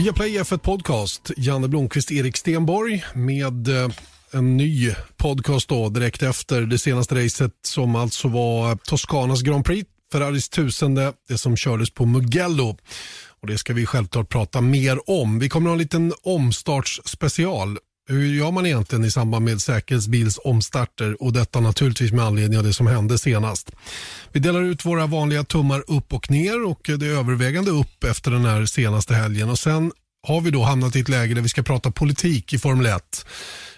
Via Play F1 Podcast, Janne Blomqvist, Erik Stenborg med eh, en ny podcast då direkt efter det senaste racet som alltså var eh, Toscanas Grand Prix, Ferraris tusende, det som kördes på Mugello. Och Det ska vi självklart prata mer om. Vi kommer att ha en liten omstartsspecial. Hur gör man egentligen i samband med säkerhetsbilsomstarter? och detta naturligtvis med anledning av det som hände senast. Vi delar ut våra vanliga tummar upp och ner och det är övervägande upp efter den här senaste helgen och sen har vi då hamnat i ett läge där vi ska prata politik i Formel 1.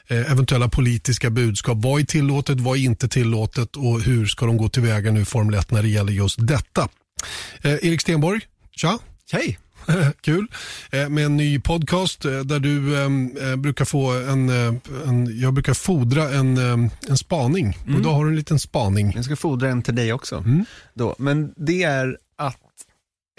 Eh, eventuella politiska budskap. Vad är tillåtet, vad är inte tillåtet och hur ska de gå tillväga nu i Formel 1 när det gäller just detta? Eh, Erik Stenborg, tja! Hej! Kul. Eh, med en ny podcast eh, där du ehm, eh, brukar få en, en, jag brukar fodra en, en spaning. Mm. Och idag har du en liten spaning. Jag ska fodra en till dig också. Mm. Då. Men det är att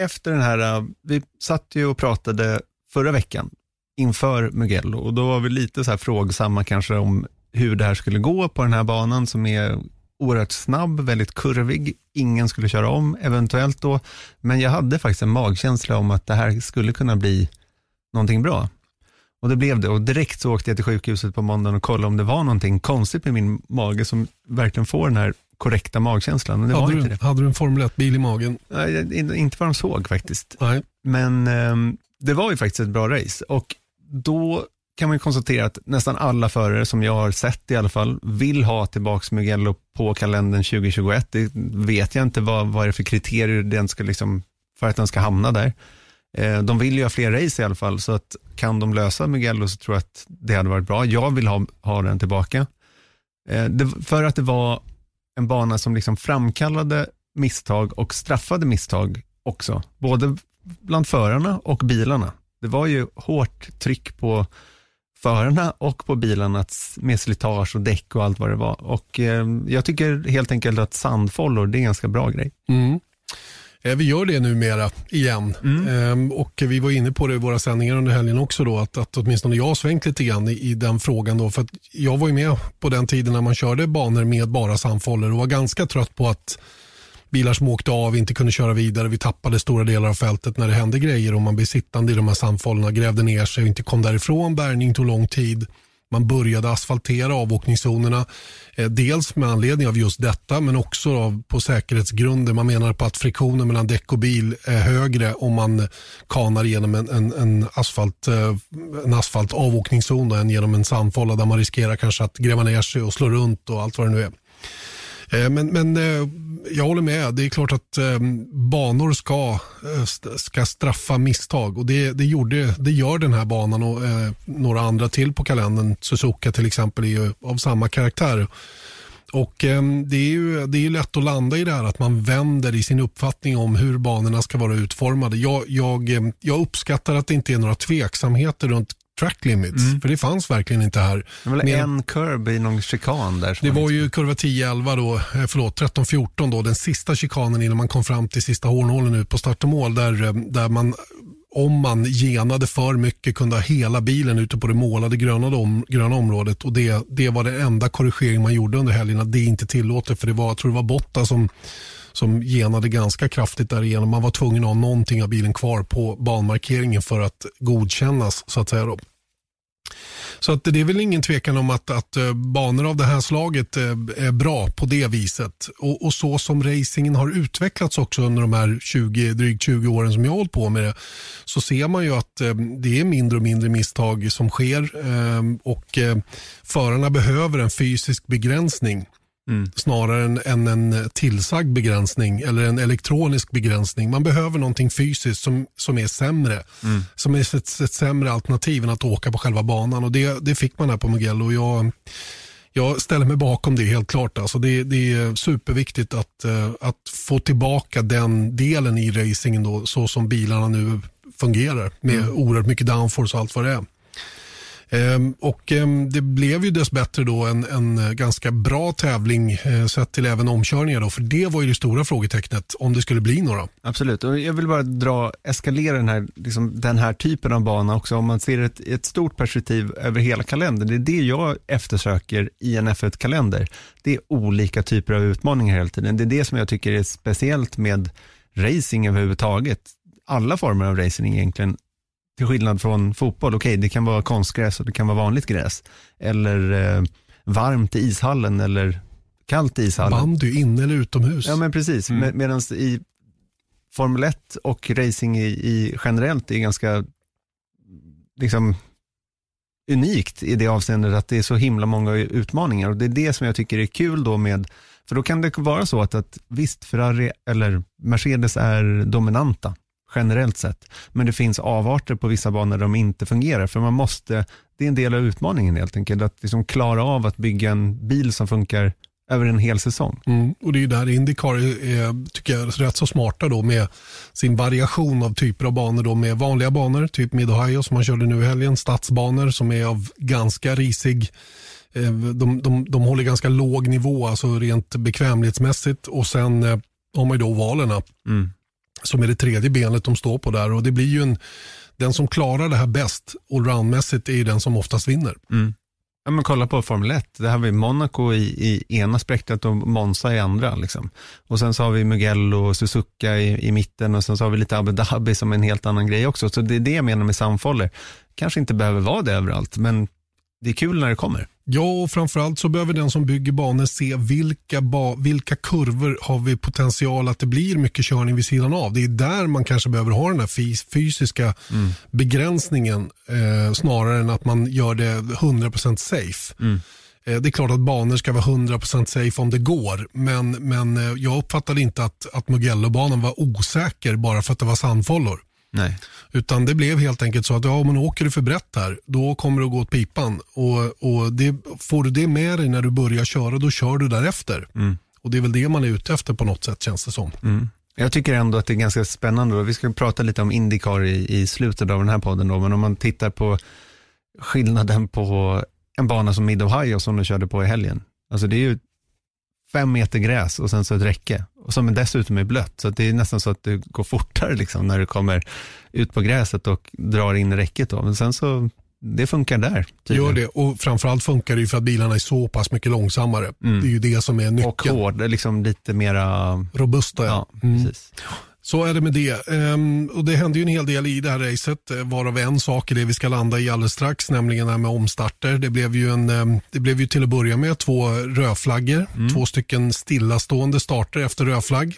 efter den här, vi satt ju och pratade förra veckan inför Mugello och då var vi lite så här frågsamma kanske om hur det här skulle gå på den här banan som är oerhört snabb, väldigt kurvig. Ingen skulle köra om eventuellt då, men jag hade faktiskt en magkänsla om att det här skulle kunna bli någonting bra. Och det blev det och direkt så åkte jag till sjukhuset på måndagen och kollade om det var någonting konstigt med min mage som verkligen får den här korrekta magkänslan. Och det var Hade inte du, det. hade du en Formel 1-bil i magen? Nej, in- inte vad de såg faktiskt. Nej. Men ehm, det var ju faktiskt ett bra race och då kan man ju konstatera att nästan alla förare som jag har sett i alla fall vill ha tillbaks Mugello på kalendern 2021. Det vet jag inte vad, vad är det för kriterier den ska liksom, för att den ska hamna där. Eh, de vill ju ha fler race i alla fall, så att kan de lösa Mugello så tror jag att det hade varit bra. Jag vill ha, ha den tillbaka. Eh, det, för att det var en bana som liksom framkallade misstag och straffade misstag också. Både bland förarna och bilarna. Det var ju hårt tryck på förarna och på bilarna att- med slitage och däck och allt vad det var. Och eh, jag tycker helt enkelt att sandfållor, det är en ganska bra grej. Mm. Eh, Vi gör det numera igen. Ehm, och Vi var inne på det i våra sändningar under helgen också. Då, att, att åtminstone jag har svängt lite grann i, i den frågan. Då, för att jag var ju med på den tiden när man körde banor med bara sandfållor och var ganska trött på att bilar som åkte av inte kunde köra vidare. Vi tappade stora delar av fältet när det hände grejer och man blev sittande i de här sandfållorna, grävde ner sig och inte kom därifrån. Bärgning tog lång tid. Man började asfaltera avåkningszonerna. Eh, dels med anledning av just detta men också av, på säkerhetsgrunder. Man menar på att friktionen mellan däck och bil är högre om man kanar genom en, en, en, asfalt, eh, en asfalt avåkningszon då, än genom en sandfålla där man riskerar kanske att gräva ner sig och slå runt och allt vad det nu är. Eh, men, men eh, jag håller med. Det är klart att ehm, banor ska, eh, ska straffa misstag och det, det, gjorde, det gör den här banan och några andra till på kalendern. Suzuka till exempel är ju av samma karaktär. Och eh, det, är ju, det är ju lätt att landa i det här att man vänder i sin uppfattning om hur banorna ska vara utformade. Jag, jag, ehm, jag uppskattar att det inte är några tveksamheter runt track limits, för det fanns verkligen inte här. Det var Mer- en curb i någon chikan där. det var ju kurva 10-11 då, eh, förlåt 13-14 då, den sista chikanen innan man kom fram till sista hårnålen ut på start och mål där, eh, där man om man genade för mycket kunde ha hela bilen ute på det målade gröna, om, gröna området och det, det var den enda korrigering man gjorde under helgen att det är inte tillåtet för det var, jag tror det var Botta som som genade ganska kraftigt därigenom. Man var tvungen att ha någonting av bilen kvar på banmarkeringen för att godkännas så att säga. Då. Så att det är väl ingen tvekan om att, att eh, banor av det här slaget eh, är bra på det viset. Och, och så som racingen har utvecklats också under de här 20, drygt 20 åren som jag har hållit på med det, så ser man ju att eh, det är mindre och mindre misstag som sker och förarna behöver en fysisk begränsning snarare än, än en tillsagd begränsning eller en elektronisk begränsning. Man behöver någonting fysiskt som, som är sämre. Som är ett, ett sämre alternativ än att åka på själva banan. Och Det, det fick man här på Mugello. Och Jag, jag ställer mig bakom det helt klart. Alltså det, det är superviktigt att, eh, att få tillbaka den delen i racingen då, så som bilarna nu fungerar med oerhört mycket downforce och allt vad det är. Ehm, och ehm, Det blev ju dessbättre då en, en ganska bra tävling eh, sett till även omkörningar. Då, för det var ju det stora frågetecknet om det skulle bli några. Absolut, och jag vill bara dra, eskalera den här, liksom, den här typen av bana också, om man ser ett, ett stort perspektiv över hela kalendern. Det är det jag eftersöker i en F1-kalender. Det är olika typer av utmaningar hela tiden. Det är det som jag tycker är speciellt med racing överhuvudtaget. Alla former av racing egentligen till skillnad från fotboll, okej okay, det kan vara konstgräs och det kan vara vanligt gräs. Eller eh, varmt i ishallen eller kallt i ishallen. Bandy inne eller utomhus. Ja men precis, mm. Med, medan i Formel 1 och racing i, i generellt är ganska liksom, unikt i det avseendet att det är så himla många utmaningar och det är det som jag tycker är kul då med, för då kan det vara så att, att visst, Ferrari eller Mercedes är dominanta generellt sett, men det finns avarter på vissa banor där de inte fungerar, för man måste, det är en del av utmaningen helt enkelt, att liksom klara av att bygga en bil som funkar över en hel säsong. Mm, och Det är där Indycar är, tycker jag, rätt så smarta då med sin variation av typer av banor. Då med vanliga banor, typ Mid-Ohio som man körde nu i helgen, stadsbanor som är av ganska risig eh, de, de, de håller ganska låg nivå, alltså rent bekvämlighetsmässigt. Och sen eh, har man ju då ovalerna, mm som är det tredje benet de står på där. Och det blir ju en, den som klarar det här bäst allroundmässigt är ju den som oftast vinner. Mm. Ja, men kolla på Formel 1. Det har vi Monaco i, i ena spektrat och Monza i andra. Liksom. Och sen så har vi Mugello och Suzuka i, i mitten och sen så har vi lite Abu Dhabi som är en helt annan grej också. Så det är det jag menar med samfoller. Kanske inte behöver vara det överallt, men det är kul när det kommer. Ja, och framförallt så behöver den som bygger banor se vilka, ba vilka kurvor har vi potential att det blir mycket körning vid sidan av. Det är där man kanske behöver ha den här fys fysiska mm. begränsningen eh, snarare än att man gör det 100% safe. Mm. Eh, det är klart att banor ska vara 100% safe om det går, men, men eh, jag uppfattade inte att, att Mugello-banan var osäker bara för att det var sandfållor. Nej. Utan det blev helt enkelt så att ja, men åker du för brett här, då kommer det att gå åt pipan. Och, och det, får du det med dig när du börjar köra, då kör du därefter. Mm. Och Det är väl det man är ute efter på något sätt känns det som. Mm. Jag tycker ändå att det är ganska spännande. Vi ska prata lite om Indycar i, i slutet av den här podden. Då. Men om man tittar på skillnaden på en bana som Mid-Ohio som du körde på i helgen. Alltså det är ju fem meter gräs och sen så ett räcke. Och som dessutom är blött, så det är nästan så att det går fortare liksom, när du kommer ut på gräset och drar in räcket. Då. Men sen så, det funkar där. Tydligen. Gör det, och framförallt funkar det ju för att bilarna är så pass mycket långsammare. Mm. Det är ju det som är nyckeln. Och hård, liksom lite mera... Robusta, ja. ja mm. precis. Så är det med det. Um, och Det hände ju en hel del i det här racet, eh, varav en sak är det vi ska landa i alldeles strax, nämligen det här med omstarter. Det blev ju, en, um, det blev ju till att börja med två rödflaggor, mm. två stycken stillastående starter efter rödflagg.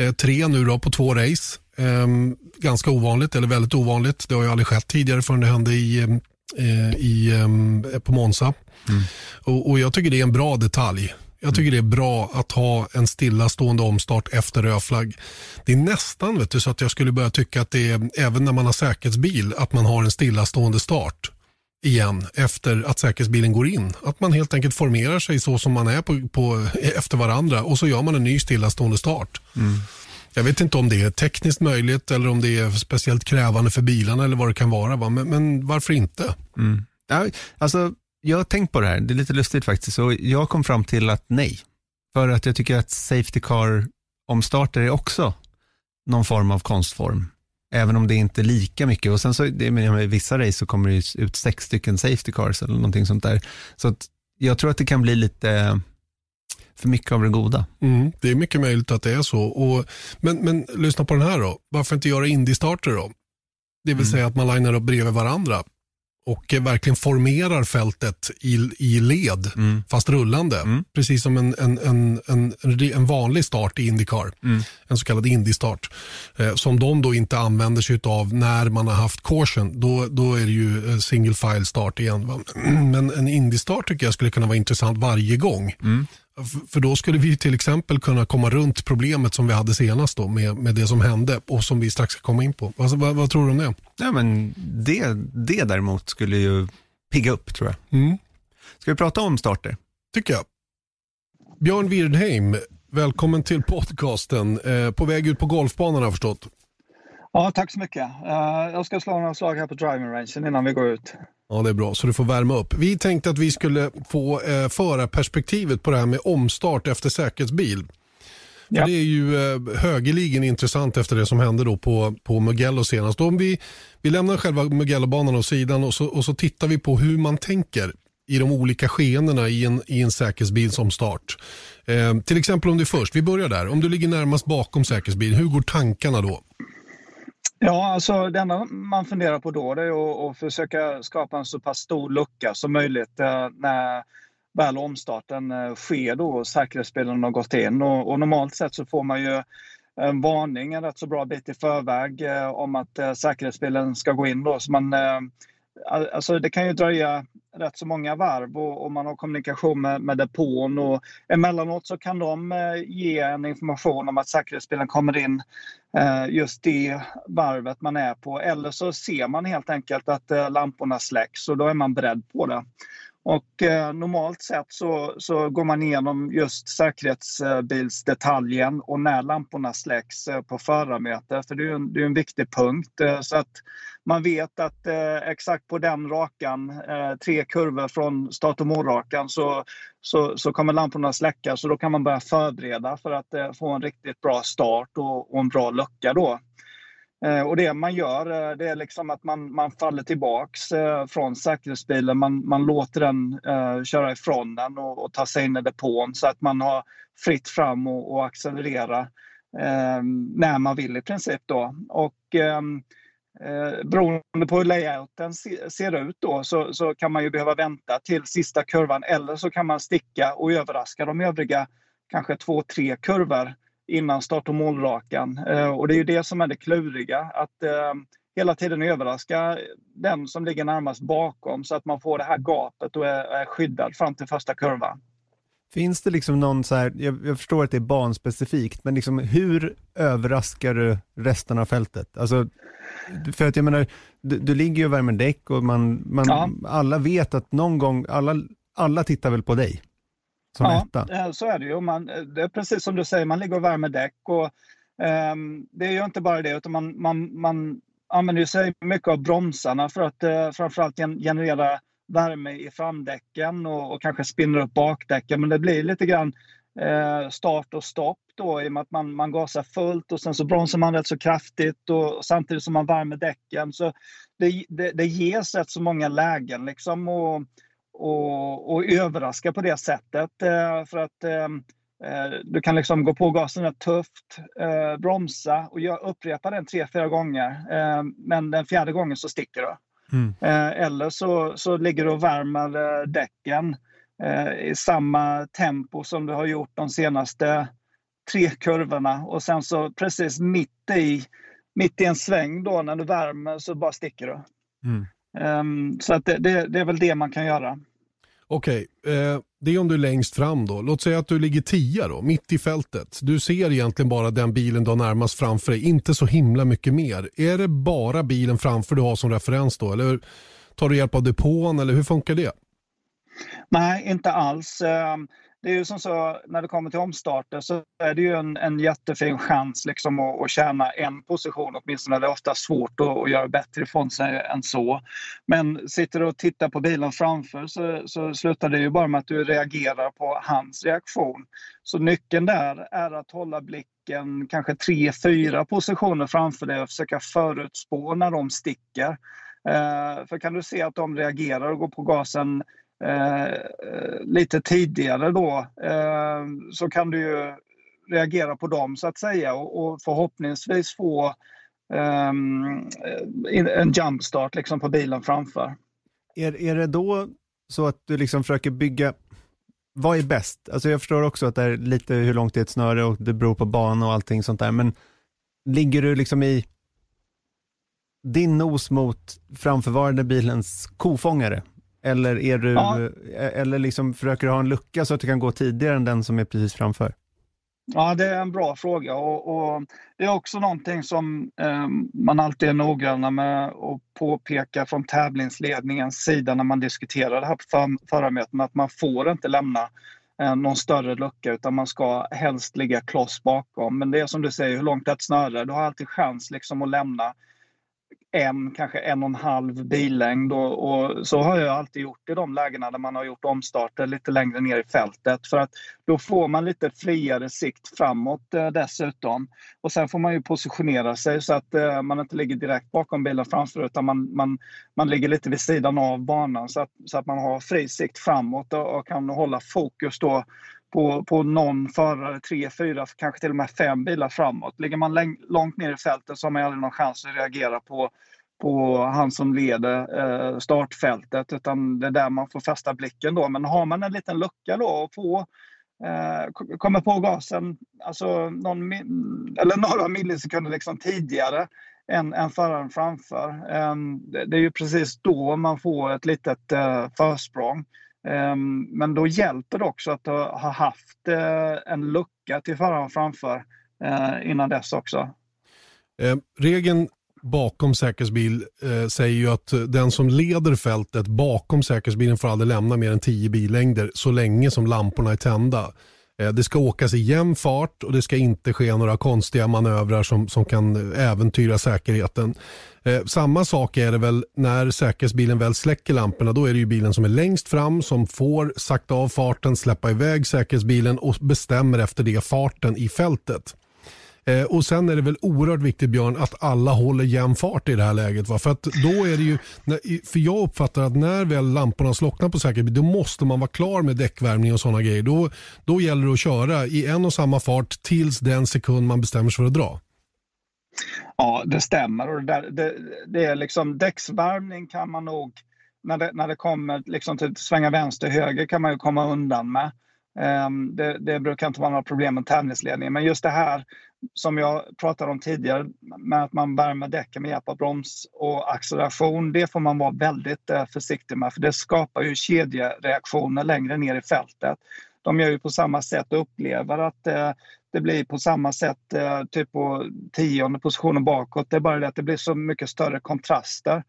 Uh, tre nu då på två race. Um, ganska ovanligt, eller väldigt ovanligt. Det har ju aldrig skett tidigare förrän det hände i, uh, i, på Monza. Mm. Och, och jag tycker det är en bra detalj. Jag tycker det är bra att ha en stillastående omstart efter rödflagg. Det är nästan vet du, så att jag skulle börja tycka att det är, även när man har säkerhetsbil, att man har en stillastående start igen efter att säkerhetsbilen går in. Att man helt enkelt formerar sig så som man är på, på efter varandra och så gör man en ny stillastående start. Mm. Jag vet inte om det är tekniskt möjligt eller om det är speciellt krävande för bilarna eller vad det kan vara. Va? Men, men varför inte? Mm. Alltså, jag har tänkt på det här, det är lite lustigt faktiskt, och jag kom fram till att nej. För att jag tycker att Safety Car omstarter är också någon form av konstform. Även om det inte är lika mycket. Och sen så, det, I vissa race så kommer det ut sex stycken Safety Cars eller någonting sånt där. Så att jag tror att det kan bli lite för mycket av det goda. Mm, det är mycket möjligt att det är så. Och, men, men lyssna på den här då. Varför inte göra indie-starter då? Det vill mm. säga att man linar upp bredvid varandra och verkligen formerar fältet i, i led, mm. fast rullande. Mm. Precis som en, en, en, en, en vanlig start i Indycar, mm. en så kallad Indy-start. Eh, som de då inte använder sig av när man har haft caution. Då, då är det ju eh, single file start igen. Va? Men en Indy-start tycker jag skulle kunna vara intressant varje gång. För då skulle vi till exempel kunna komma runt problemet som vi hade senast då med, med det som hände och som vi strax ska komma in på. Alltså, vad, vad, tror du om det? Ja, men det? Det däremot skulle ju pigga upp tror jag. Mm. Ska vi prata om starter? Tycker jag. Björn Wirdheim, välkommen till podcasten. Eh, på väg ut på golfbanan har jag förstått. Ja, tack så mycket. Uh, jag ska slå några slag här på driving rangen innan vi går ut. Ja, det är bra. Så du får värma upp. Vi tänkte att vi skulle få eh, föra perspektivet på det här med omstart efter säkerhetsbil. Ja. det är ju eh, högerligen intressant efter det som hände då på, på Mugello senast. Om vi, vi lämnar själva Mugello-banan åt sidan och så, och så tittar vi på hur man tänker i de olika skeendena i en, i en säkerhetsbil som start. Eh, till exempel om du först, vi börjar där, om du ligger närmast bakom säkerhetsbilen, hur går tankarna då? Ja, alltså det enda man funderar på då det är att, försöka skapa en så pass stor lucka som möjligt eh, när väl omstarten eh, sker då och säkerhetsspelen har gått in. Och, och, normalt sett så får man ju en varning en rätt så bra bit i förväg eh, om att säkerhetsbilen säkerhetsspelen ska gå in då. Så man, alltså det kan ju dröja rätt så många varv och, och man har kommunikation med, med depån och emellanåt så kan de eh, ge en information om att säkerhetsbilen kommer in eh, just det varvet man är på eller så ser man helt enkelt att eh, lamporna släcks och då är man beredd på det. Och eh, normalt sett så, så går man igenom just säkerhetsbilsdetaljen och när lamporna släcks eh, på förarmöte, för det är en, det är en viktig punkt. Eh, så att man vet att eh, exakt på den rakan, eh, tre kurvor från start och målrakan, så, så, så kommer lamporna släckas och då kan man börja förbereda för att eh, få en riktigt bra start och, och en bra lucka då. Eh, och det man gör eh, det är liksom att man, man faller tillbaks eh, från säkerhetsbilen. Man, man låter den köra ifrån den och, och ta sig in i depån så att man har fritt fram och, och accelerera när man vill i princip. Då. Och, ehm, beroende på hur layouten ser ut då så, så kan man ju behöva vänta till sista kurvan eller så kan man sticka och överraska de övriga kanske två, tre kurvor innan start och målrakan. Eh, och det är ju det som är det kluriga, att eh, hela tiden överraska den som ligger närmast bakom så att man får det här gapet och är, är skyddad fram till första kurvan. Finns det liksom någon så här, jag, jag, förstår att det är banspecifikt, men liksom hur överraskar du resten av fältet? Alltså, för att jag menar, du, du ligger ju och värmer däck och man, man ja. alla vet att någon gång, alla, alla tittar väl på dig? Som ja, etta? Eh, så är det ju. Man, eh, det är precis som du säger, man ligger och värmer däck. Och, um, det är ju inte bara det, utan man, man, man använder sig mycket av bromsarna för att uh, framförallt generera värme i framdäcken och, och, kanske spinner upp bakdäcken. Men det blir lite grann uh, start och stopp då i och med att man, man gasar fullt och sen så bromsar man rätt så kraftigt och, och samtidigt som man värmer däcken. Så det, det, det ges rätt så många lägen liksom. Och, och, och överraska på det sättet. Eh, för att eh, eh, du kan liksom gå på gasen tufft, bromsa och jag upprepar den tre, fyra gånger. men den fjärde gången så sticker du. Mm. eller så, så ligger du och värmer däcken i samma tempo som du har gjort de senaste tre kurvorna och sen så precis mitt i, mitt i en sväng då när du värmer så bara sticker du. Mm. Um, så att det, det, det, är väl det man kan göra. Okej, okay, eh, det är om du är längst fram då. Låt säga att du ligger tia då, mitt i fältet. Du ser egentligen bara den bilen du har närmast framför dig, inte så himla mycket mer. Är det bara bilen framför du har som referens då? Eller tar du hjälp av depån eller hur funkar det? Nej, inte alls. Det är ju som så när det kommer till omstarter så är det ju en, en jättefin chans liksom att, att tjäna en position åtminstone. Det är ofta svårt att, att göra bättre ifrån sig än så. Men sitter du och tittar på bilen framför så, så slutar det ju bara med att du reagerar på hans reaktion. Så nyckeln där är att hålla blicken kanske tre, fyra positioner framför dig och försöka förutspå när de sticker. Eh, för kan du se att de reagerar och går på gasen Eh, eh, lite tidigare då eh, så kan du ju reagera på dem så att säga och, och förhoppningsvis få ehm, en jumpstart liksom på bilen framför. Är, är det då så att du liksom försöker bygga, vad är bäst? Alltså jag förstår också att det är lite hur långt det är ett snöre och det beror på bana och allting sånt där, men ligger du liksom i din nos mot framförvarande bilens kofångare? Eller, är du, ja. eller liksom försöker du ha en lucka så att du kan gå tidigare än den som är precis framför? Ja, det är en bra fråga och, och det är också någonting som eh, man alltid är noggranna med att påpeka från tävlingsledningens sida när man diskuterar det här på för, förarmöten att man får inte lämna eh, någon större lucka utan man ska helst ligga kloss bakom. Men det är som du säger, hur långt är ett snöre? Du har alltid chans liksom att lämna en, kanske en och en halv billängd. Och, och, så har jag alltid gjort i de lägena där man har gjort omstarter lite längre ner i fältet. För att då får man lite friare sikt framåt eh, dessutom. Och sen får man ju positionera sig så att eh, man inte ligger direkt bakom bilen framför utan man, man, man ligger lite vid sidan av banan så att, så att man har fri sikt framåt och, och kan hålla fokus då på, på någon förare, tre, fyra, kanske till och med fem bilar framåt. Ligger man långt ner i fältet så har man aldrig någon chans att reagera på, på han som leder eh, startfältet utan det är där man får fästa blicken då. Men har man en liten lucka då och får eh, kommer på gasen alltså någon, eller några millisekunder liksom tidigare än, än föraren framför. Eh, det, det är ju precis då man får ett litet eh, försprång. Ehm, men då hjälper det också att ha haft eh, en lucka till föraren framför eh, innan dess också. Ehm, regeln bakom säkerhetsbil eh, säger ju att den som leder fältet bakom säkerhetsbilen får aldrig lämna mer än 10 billängder så länge som lamporna är tända. Eh, det ska åkas i jämn fart och det ska inte ske några konstiga manövrar som, som kan äventyra säkerheten. Eh, samma sak är det väl när säkerhetsbilen väl släcker lamporna. Då är det ju bilen som är längst fram som får sakta av farten, släppa iväg säkerhetsbilen och bestämmer efter det farten i fältet. Eh, och Sen är det väl oerhört viktigt Björn att alla håller jämn fart i det här läget. Va? För att då är det ju, för jag uppfattar att när väl lamporna slocknar på säkerhetsbil då måste man vara klar med däckvärmning och sådana grejer. Då, då gäller det att köra i en och samma fart tills den sekund man bestämmer sig för att dra. Ja, det stämmer. Och det, det, det är liksom däcksvärmning kan man nog, när det, när det kommer liksom till svänga vänster höger kan man ju komma undan med. Um, det, det, brukar inte vara några problem med tävlingsledningen. Men just det här som jag pratade om tidigare med att man värmer däcken med hjälp av broms och acceleration. Det får man vara väldigt eh, försiktig med för det skapar ju kedjereaktioner längre ner i fältet. De gör ju på samma sätt och upplever att eh, det blir på samma sätt eh, typ på tionde positionen bakåt. Det är bara det att det blir så mycket större kontraster.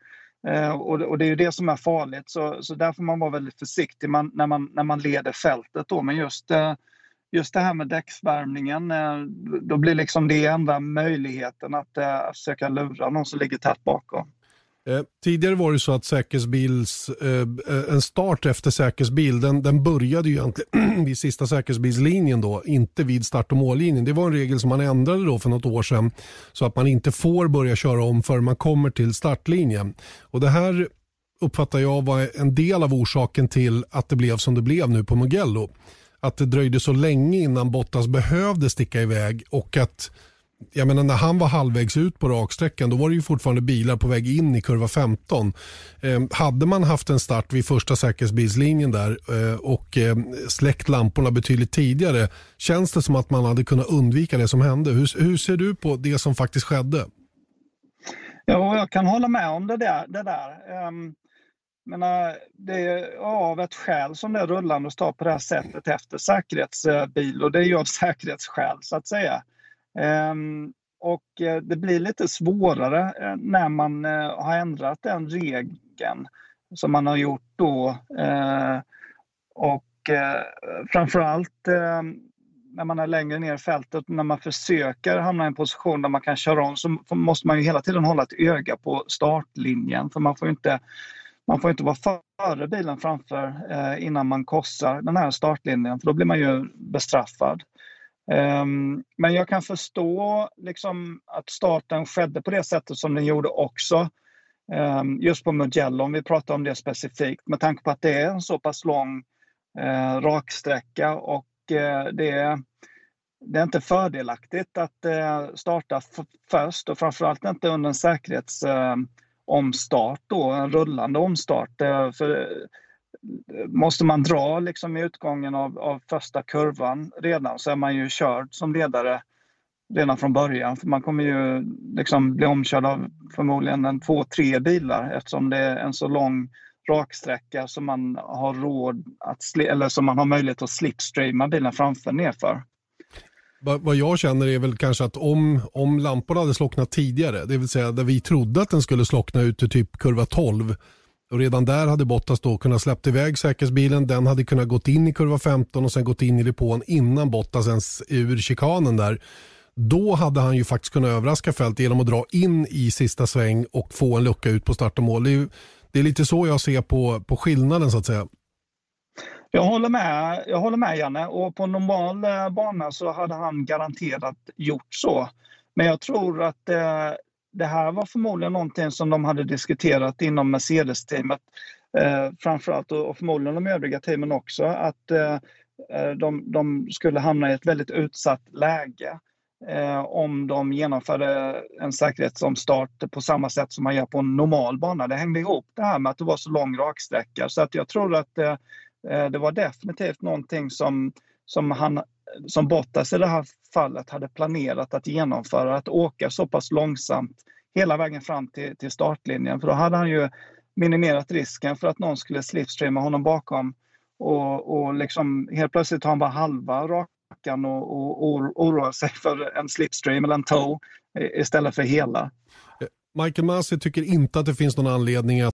Och, det är ju det som är farligt, så, så där får man vara väldigt försiktig när, man, när man leder fältet. Då. Men just, just det här med däcksvärmningen, eh, då blir liksom det enda möjligheten att, eh, att försöka lura någon som ligger tätt bakom. Eh, tidigare var det så att säkerhetsbils, eh, eh, en start efter säkerhetsbil, den, den började ju egentligen vid sista säkerhetsbilslinjen då, inte vid start och mållinjen. Det var en regel som man ändrade då för något år sedan så att man inte får börja köra om förrän man kommer till startlinjen. Och det här uppfattar jag var en del av orsaken till att det blev som det blev nu på Mugello. Att det dröjde så länge innan Bottas behövde sticka iväg och att jag menar när han var halvvägs ut på raksträckan då var det ju fortfarande bilar på väg in i kurva 15. Eh, hade man haft en start vid första säkerhetsbilslinjen där eh, och eh, släckt lamporna betydligt tidigare känns det som att man hade kunnat undvika det som hände. Hur, hur ser du på det som faktiskt skedde? Ja, jag kan hålla med om det där. Det där. Um, menar, det är av ett skäl som det är rullande att står på det här sättet efter säkerhetsbil och det är ju av säkerhetsskäl så att säga. Ehm, och eh, det blir lite svårare eh, när man eh, har ändrat den regeln som man har gjort då. Och framförallt ehm, när man är längre ner i fältet, när man försöker hamna i en position där man kan köra om så måste man ju hela tiden hålla ett öga på startlinjen för man får inte, man får inte vara före bilen framför eh, innan man korsar den här startlinjen för då blir man ju bestraffad. Um, men jag kan förstå liksom, att starten skedde på det sättet som den gjorde också. Um, just på Mugello, om vi pratar om det specifikt, med tanke på att det är en så pass lång uh, raksträcka och uh, det, är, det är inte fördelaktigt att uh, starta först och framförallt inte under en säkerhets... Ehm, omstart då, en rullande omstart. Eh, för eh, måste man dra liksom i utgången av, av första kurvan redan så är man ju körd som ledare redan från början. För man kommer ju liksom bli omkörd av förmodligen en, två, tre bilar eftersom det är en så lång raksträcka som man har råd att, eller som man har möjlighet att slipstreama bilen framför nerför. Vad jag känner är väl kanske att om, om lamporna hade slocknat tidigare, det vill säga där vi trodde att den skulle slockna ut till typ kurva 12, och redan där hade Bottas då kunnat släppt iväg säkerhetsbilen. Den hade kunnat gått in i kurva 15 och sen gått in i depån innan Bottas ens ur chikanen där. Då hade han ju faktiskt kunnat överraska fält genom att dra in i sista sväng och få en lucka ut på start och mål. Det är, det är lite så jag ser på, på skillnaden så att säga. Jag håller med, jag håller med Janne och på normal eh, bana så hade han garanterat gjort så. Men jag tror att eh, det här var förmodligen någonting som de hade diskuterat inom Mercedes-teamet eh, framförallt och, och förmodligen de övriga teamen också. Att eh, eh de, de skulle hamna i ett väldigt utsatt läge eh, om de genomförde en säkerhetsomstart på samma sätt som man gör på en normal bana. Det hängde ihop det här med att det var så lång raksträcka så att jag tror att Eh, det var definitivt någonting som, som, han, som Bottas i det här fallet hade planerat att genomföra, att åka så pass långsamt hela vägen fram till, till startlinjen. För då hade han ju minimerat risken för att någon skulle slipstreama honom bakom och, och liksom helt plötsligt har han bara halva rakan och, och, och oroar sig för en slipstream eller en toe istället för hela. Michael Masi tycker inte att det finns någon anledning att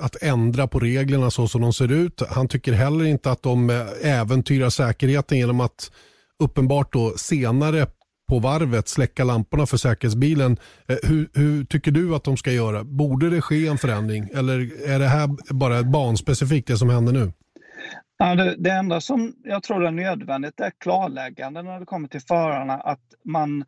Att ändra på reglerna så som de ser ut. Han tycker heller inte att de eh, äventyrar säkerheten genom att uppenbart då senare på varvet släcka lamporna för säkerhetsbilen. Eh, hur, hur, tycker du att de ska göra? Borde det ske en förändring eller är det här bara ett banspecifikt det som händer nu? Ja, det, det enda som jag tror är nödvändigt är klarläggande när det kommer till förarna att man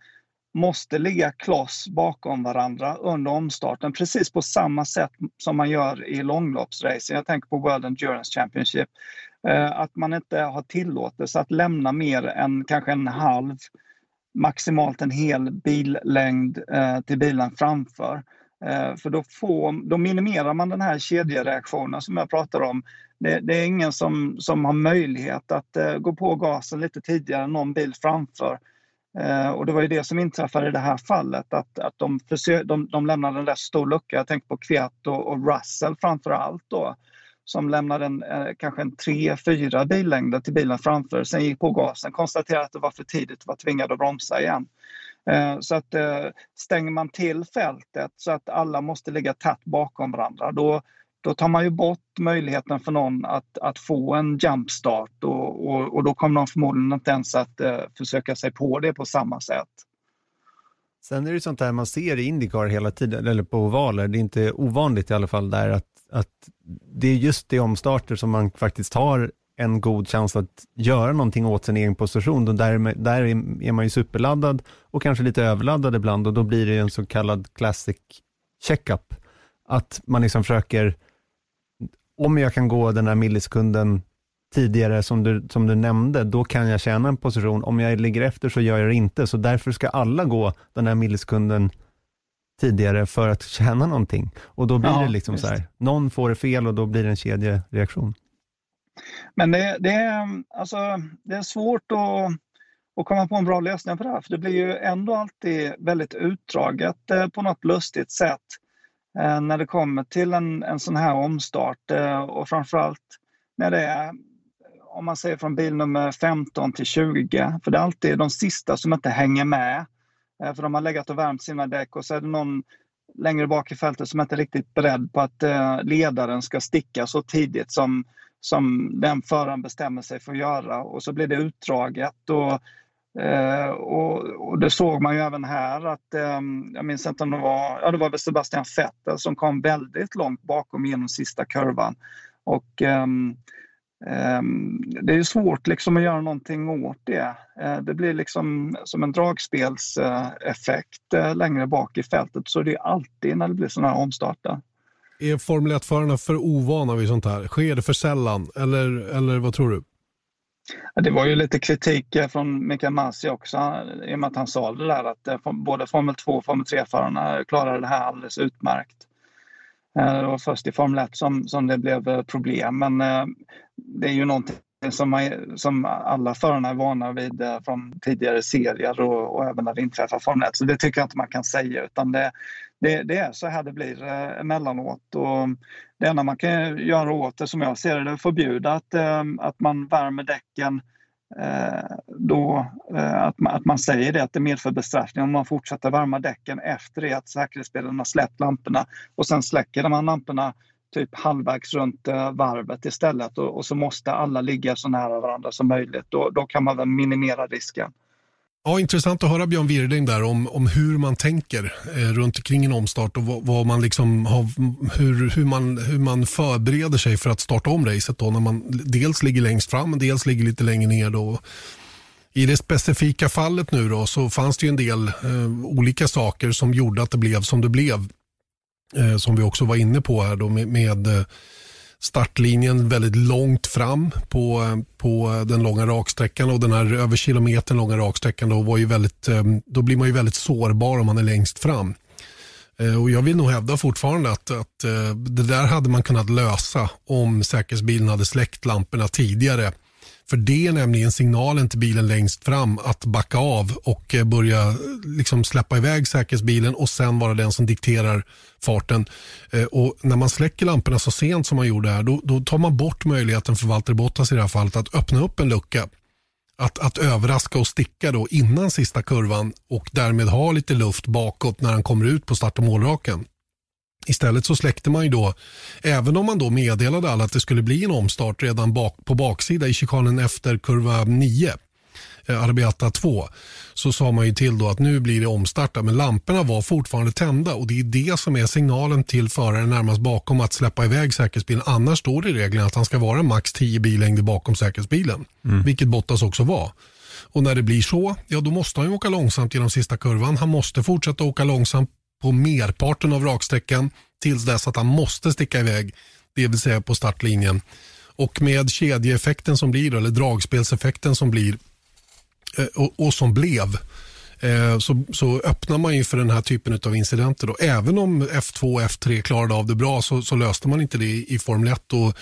måste ligga kloss bakom varandra under omstarten precis på samma sätt som man gör i långloppsracing. Jag tänker på World Endurance Championship. Eh, att man inte har tillåtelse att lämna mer än kanske en halv, maximalt en hel billängd eh, till bilen framför. Eh, för då, får, då minimerar man den här kedjereaktionen som jag pratar om. Det, det är ingen som, som har möjlighet att gå på gasen lite tidigare än någon bil framför Eh, och det var ju det som inträffade i det här fallet, att, att de, försö- de, de lämnade en rätt stor lucka. Jag tänker på Kviat och, och Russell framför allt då, som lämnade en, eh, kanske en tre, fyra billängder till bilen framför, sen gick på gasen, konstaterade att det var för tidigt och var tvingad att bromsa igen. Eh, så att eh, stänger man till fältet så att alla måste ligga tätt bakom varandra, då, då tar man ju bort möjligheten för någon att, att få en jumpstart och, och, och då kommer de förmodligen inte ens att eh, försöka sig på det på samma sätt. Sen är det sånt där man ser i Indycar hela tiden, eller på ovaler, det är inte ovanligt i alla fall där att, att det är just i omstarter som man faktiskt har en god chans att göra någonting åt sin egen position. Och där, där är man ju superladdad och kanske lite överladdad ibland och då blir det en så kallad classic checkup. Att man liksom försöker om jag kan gå den här millisekunden tidigare som du, som du nämnde, då kan jag tjäna en position. Om jag ligger efter så gör jag det inte, så därför ska alla gå den här millisekunden tidigare för att tjäna någonting. Och då blir ja, det liksom just. så här, någon får det fel och då blir det en kedjereaktion. Men det, det, är, alltså, det är svårt att, att komma på en bra lösning på det här, för det blir ju ändå alltid väldigt utdraget eh, på något lustigt sätt. Eh, när det kommer till en, en sån här omstart eh, och framförallt när det är om man säger från bil nummer 15 till 20, för det är alltid de sista som inte hänger med. Eh, för de har legat och värmt sina däck och så är det någon längre bak i fältet som inte är riktigt beredd på att ledaren ska sticka så tidigt som, som den föraren bestämmer sig för att göra och så blir det utdraget. Och Eh, och, och, det såg man ju även här att, eh, jag minns inte om det var, ja det var väl Sebastian Vettel som kom väldigt långt bakom genom sista kurvan. Och eh, det är svårt liksom att göra någonting åt det. Eh, det blir liksom som en dragspelseffekt eh, längre bak i fältet. Så det är alltid när det blir sådana här omstarter. Är Formel 1-förarna för ovana vid sånt här? Sker det för sällan? Eller, eller vad tror du? Det var ju lite kritik eh, från Mikael Masi också i och med att han sa det där att eh, både Formel 2 och Formel 3-förarna klarade det här alldeles utmärkt. Eh, det var först i Formel 1 som, som det blev problem, men det är ju någonting som, man, som alla förarna är vana vid från tidigare serier och, och även när det inträffar Formel 1. Så det tycker jag inte man kan säga utan det, det, det, är så här det blir emellanåt. Och det enda man kan göra åt det som jag ser det, är att förbjuda att, eh, att man värmer däcken eh, då, eh, att, man, att man säger det, att det medför bestraffning om man fortsätter värma däcken efter det att säkerhetsbilen har släppt lamporna och sen släcker man lamporna typ halvvägs runt varvet istället och, och, så måste alla ligga så nära varandra som möjligt. Då, då kan man väl minimera risken. Ja, intressant att höra Björn Wirding där om, om hur man tänker eh, runt omkring en omstart och vad, vad, man liksom har, hur, hur, man, hur man förbereder sig för att starta om racet då när man dels ligger längst fram och dels ligger lite längre ner. Då. I det specifika fallet nu då så fanns det ju en del eh, olika saker som gjorde att det blev som det blev. Eh, som vi också var inne på här då med, med eh, startlinjen väldigt långt fram på, på den långa raksträckan och den här över kilometern långa raksträckan då, var ju väldigt, eh, då blir man ju väldigt sårbar om man är längst fram. Eh, och jag vill nog hävda fortfarande att, att eh, det där hade man kunnat lösa om säkerhetsbilen hade släckt lamporna tidigare för det är nämligen signalen till bilen längst fram att backa av och eh, börja eh, liksom släppa iväg säkerhetsbilen och sen vara den som dikterar farten. Eh, och när man släcker lamporna så sent som man gjorde här, då, då tar man bort möjligheten för Walter Bottas i det här fallet att öppna upp en lucka. Att, att överraska och sticka då innan sista kurvan och därmed ha lite luft bakåt när han kommer ut på start och målraken. Istället så släckte man ju då, även om man då meddelade alla att det skulle bli en omstart redan bak, på baksida i chikanen efter kurva 9, eh, Arbiata 2, så sa man ju till då att nu blir det omstarta. Men lamporna var fortfarande tända och det är det som är signalen till föraren närmast bakom att släppa iväg säkerhetsbilen. Annars står det i reglerna att han ska vara max 10 billängder bakom säkerhetsbilen, mm. vilket Bottas också var. Och när det blir så, ja då måste han ju åka långsamt genom sista kurvan. Han måste fortsätta åka långsamt på merparten av raksträckan tills dess att han måste sticka iväg, det vill säga på startlinjen. Och med kedjeeffekten som blir, eller dragspelseffekten som blir eh, och, och som blev, eh, så, så öppnar man ju för den här typen av incidenter. Då. Även om F2 och F3 klarade av det bra så, så löste man inte det i, i Formel 1. Och,